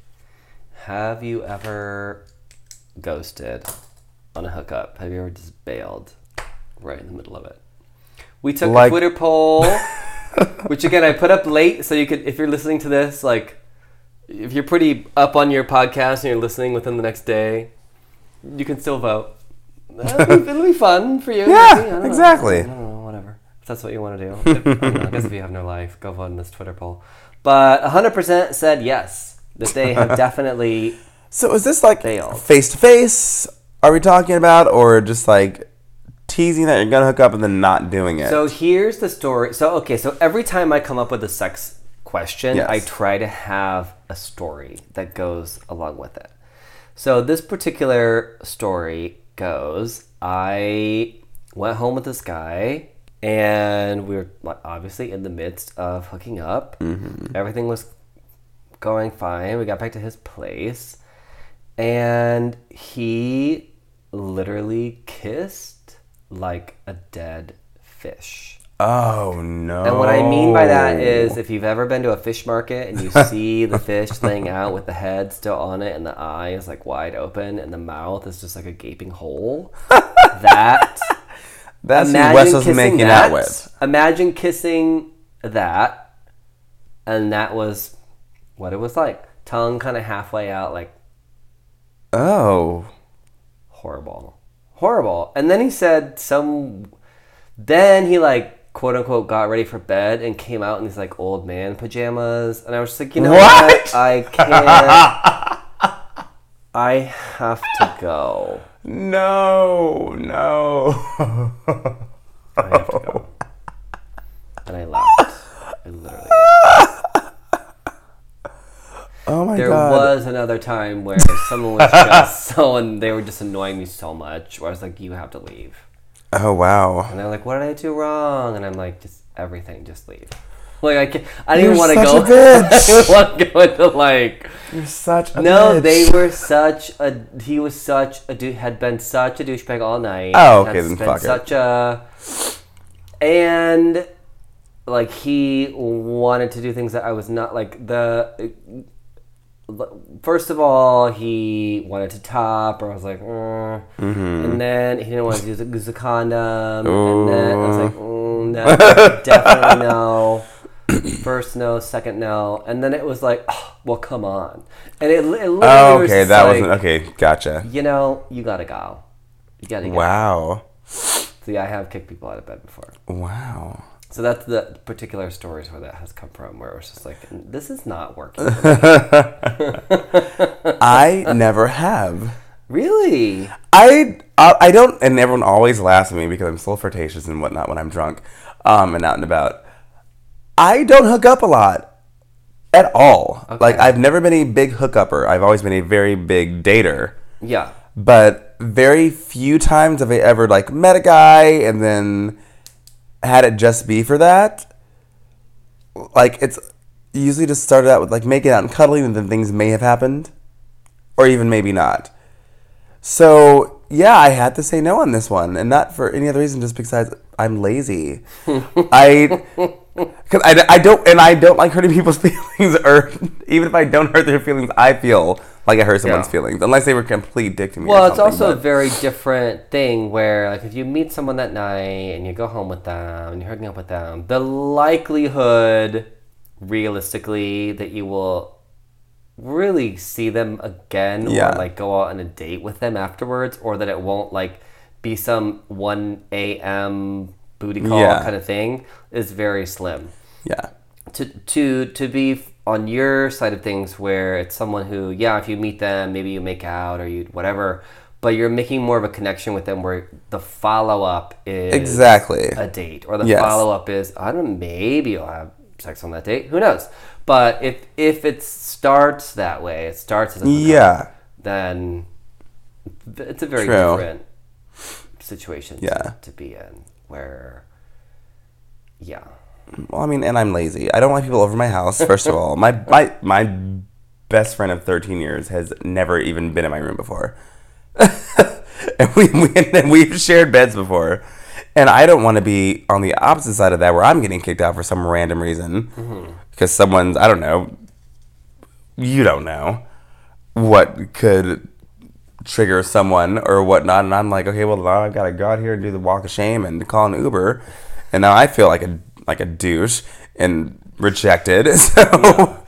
Have you ever ghosted on a hookup? Have you ever just bailed right in the middle of it? We took Like- a Twitter poll, [laughs] which again I put up late, so you could, if you're listening to this, like, if you're pretty up on your podcast and you're listening within the next day, you can still vote. [laughs] It'll be, it'll be fun for you. Yeah, maybe. I don't know. exactly. I don't know, whatever. If that's what you want to do. If- I, know, I guess if you have no life, go vote in this Twitter poll. But 100% said yes, that they have [laughs] definitely. So is this like face to face? Are we talking about, or just like teasing that you're gonna hook up and then not doing it? So here's the story. So, okay, so every time I come up with a sex question, Yes. I try to have a story that goes along with it. So this particular story goes I went home with this guy, and we were like, obviously in the midst of hooking up. Mm-hmm. Everything was going fine. We got back to his place, and he literally kissed like a dead fish. Oh no. And what I mean by that is if you've ever been to a fish market and you [laughs] see the fish laying out with the head still on it and the eye is like wide open and the mouth is just like a gaping hole, [laughs] that that's who imagine Wes was making that. out with. Imagine kissing that, and that was what it was like. Tongue kind of halfway out, like Oh. horrible, horrible. And then he said some. Then he like quote unquote got ready for bed and came out in these like old man pajamas, and I was just like, you know What? what, I can't. [laughs] I have to go. No, no. I have to go. And I laughed. I literally. oh my There god. There was another time where someone was just [laughs] so, and they were just annoying me so much. Where I was like, "You have to leave," Oh wow. and they're like, "What did I do wrong?" And I'm like, "Just everything, just leave." Like I, can't, I didn't want to go. [laughs] I didn't want to go into like. You're such a No, bitch. they were such a. He was such a dude. Had been such a douchebag all night. Oh, okay, then been fuck it. such a. And, like he wanted to do things that I was not like the. First of all, he wanted to top, or I was like, mm. Mm-hmm. and then he didn't want to use a, use a condom, and then I was like, mm, no, definitely [laughs] no. [clears throat] First no, second no, and then it was like, oh, well, come on, and it, it literally Oh, was okay, just that like, wasn't okay. Gotcha. You know, you gotta go. You gotta go. Wow. See, I have kicked people out of bed before, Wow. so that's the particular stories where that has come from, where it was just like, this is not working. [laughs] I [laughs] never have. really? I, I I don't, and everyone always laughs at me because I'm so flirtatious and whatnot when I'm drunk, um, and out and about. I don't hook up a lot, at all. Like I've never been a big hookupper. I've always been a very big dater. Yeah. But very few times have I ever like met a guy and then had it just be for that. Like it's usually just started out with like making out and cuddling, and then things may have happened, or even maybe not. So yeah, I had to say no on this one, and not for any other reason, just because I'm lazy. I, [laughs] cause I, I don't, and I don't like hurting people's [laughs] feelings, or even if I don't hurt their feelings, I feel like I hurt someone's Yeah. feelings, unless they were complete dick to me. Well, it's also a very different thing where, like, if you meet someone that night and you go home with them and you're hooking up with them, the likelihood, realistically, that you will really see them again Yeah. or like go out on a date with them afterwards, or that it won't like be some one a.m. booty call Yeah. kind of thing is very slim yeah. to to to be on your side of things where it's someone who yeah if you meet them maybe you make out or you whatever but you're making more of a connection with them where the follow-up is Exactly. a date or the Yes. follow-up is i don't know maybe you'll have sex on that date who knows but if if it starts that way it starts as a Yeah. then it's a very True. different situation Yeah. to, to be in where yeah Well, I mean, and I'm lazy. I don't like people over my house. First of all, [laughs] my my my best friend of 13 years has never even been in my room before, [laughs] and we, we and we've shared beds before. And I don't want to be on the opposite side of that, where I'm getting kicked out for some random reason mm-hmm. because someone's I don't know. You don't know what could trigger someone or whatnot, and I'm like, okay, well now I've got to go out here and do the walk of shame and call an Uber, and now I feel like a like a douche and rejected. [laughs] So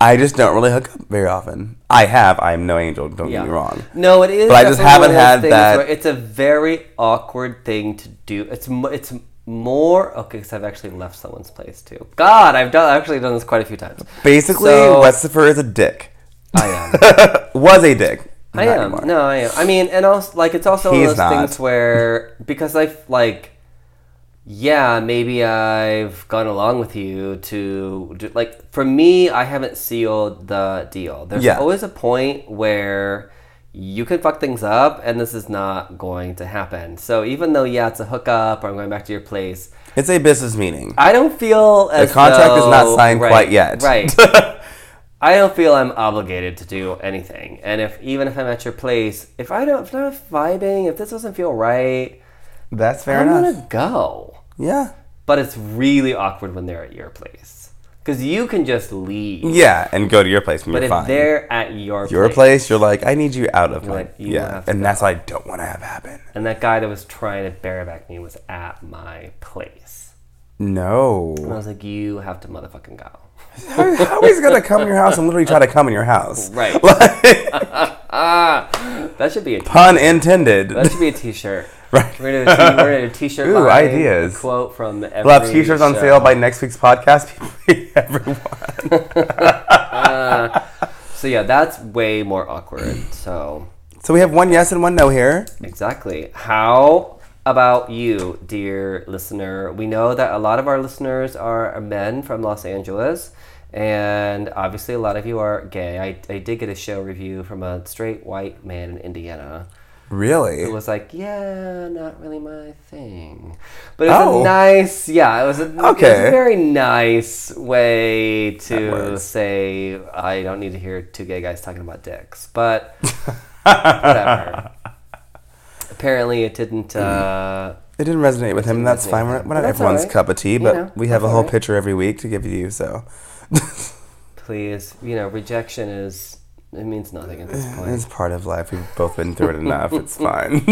I just don't really hook up very often. I have. I'm no angel. Don't get me wrong. No, it is. But I just haven't had that- It's a very awkward thing to do. It's it's more okay because I've actually left someone's place too. God, I've done actually done this quite a few times. Basically, So- Westifer is a dick. I am. [laughs] Was a dick. I am. anymore. No, I am. I mean, and also like it's also one He's of those things where because I like. Yeah, maybe I've gone along with you to do, like for me. I haven't sealed the deal. There's Yeah. always a point where you can fuck things up, and this is not going to happen. So even though yeah, it's a hookup, or I'm going back to your place, It's a business meeting. I don't feel as. The contract is not signed right, quite yet. Right. [laughs] I don't feel I'm obligated to do anything. And if even if I'm at your place, if I don't if I'm not vibing, if this doesn't feel right, That's fair I'm enough. gonna go. Yeah. But it's really awkward when they're at your place because you can just leave. Yeah, and go to your place But if fine. they're at your your place, you're like, I need you out of my. like, yeah, and that's what I don't want to have happen. and that guy that was trying to bareback me was at my place, No. and I was like, you have to motherfucking go. How, how is he gonna come in your house and literally try to come in your house? [laughs] Right. [laughs] That should be a t- Pun intended. that should be a t-shirt. [laughs] Right. We're gonna do a t- we're gonna do a t-shirt. Ooh, line, ideas. Quote from every. We'll have t-shirts on sale by next week's podcast. Everyone. Uh, so yeah, that's way more awkward. So So we have one yes and one no here. exactly. How about you, dear listener? We know that a lot of our listeners are men from Los Angeles. And obviously, a lot of you are gay. I, I did get a show review from a straight white man in Indiana. Really? It was like, yeah, not really my thing. But it was Oh. a nice, yeah, it was a, it was a very nice way to say, I don't need to hear two gay guys talking about dicks. But [laughs] whatever. Apparently, it didn't. Uh, It didn't resonate with him, and that's resonate fine. We're, him. we're not But that's everyone's alright. cup of tea, You but know, we have a that's whole alright. picture every week to give you. So please, you know, rejection is. It means nothing at this point. it's part of life. We've both been through it [laughs] enough. It's fine.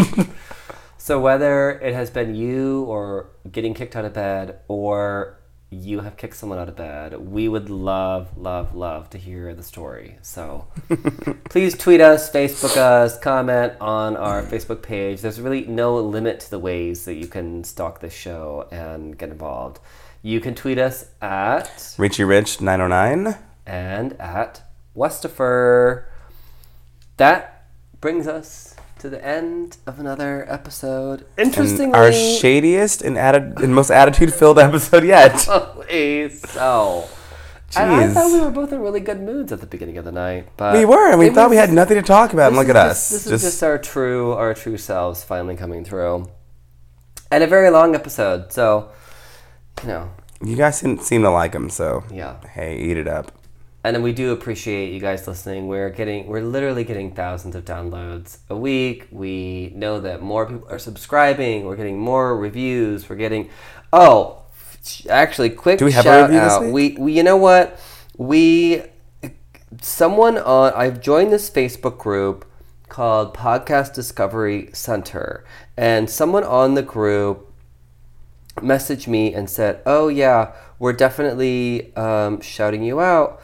So whether it has been you or getting kicked out of bed or you have kicked someone out of bed, we would love, love, love to hear the story. So [laughs] please tweet us, Facebook us, comment on our Facebook page. There's really no limit to the ways that you can stalk this show and get involved. You can tweet us at Richie Rich 909. and at Westifer. That brings us to the end of another episode. And Interestingly, our shadiest and, atti- and most attitude filled episode yet. [laughs] Always so. And I Jeez. thought we were both in really good moods at the beginning of the night, but We were, and we thought we had nothing to talk about. And look at just- us. This is Just, just our true, our true selves finally coming through, and a very long episode. So, you know, you guys didn't seem to like them, so yeah. hey, eat it up. And then we do appreciate you guys listening. We're getting, we're literally getting thousands of downloads a week. We know that more people are subscribing. We're getting more reviews. We're getting, oh, actually, quick Do we have a shout review this out. week? We, we, you know what? We, someone on, I've joined this Facebook group called Podcast Discovery Center, and someone on the group messaged me and said, "Oh yeah, we're definitely um, shouting you out."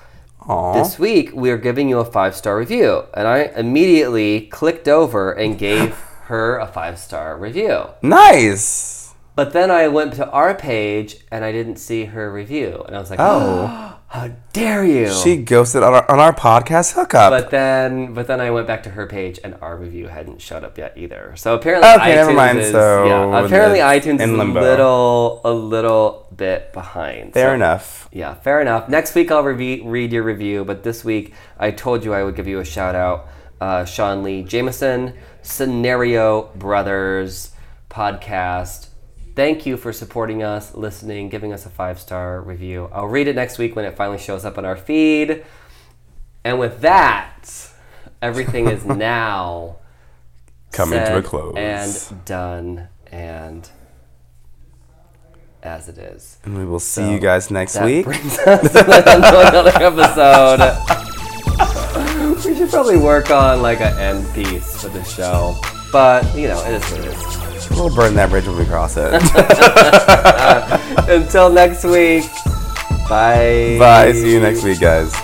Aw. This week we are giving you a five star review, and I immediately clicked over and gave [laughs] her a five star review. Nice. But then I went to our page and I didn't see her review, and I was like, Oh. oh. How dare you!" She ghosted on our, on our podcast hookup. but then, but then I went back to her page, and our review hadn't showed up yet either. So apparently, Okay, iTunes never mind. Is, So yeah, apparently iTunes is a little, a little bit behind. Fair So- enough. Yeah, fair enough. Next week I'll rev- read your review, but this week I told you I would give you a shout out. Uh, Sean Lee Jameson, Scenario Brothers podcast. Thank you for supporting us, listening, giving us a five star review. I'll read it next week when it finally shows up on our feed. And with that, everything is [laughs] now Coming to a close. and done and as it is. And we will see So, you guys next That week. brings us to the end of another [laughs] episode. we should probably work on like an end piece for the show, but you know, it is what it is. We'll burn that bridge when we cross it. [laughs] Until next week, bye. Bye. See you next week, guys.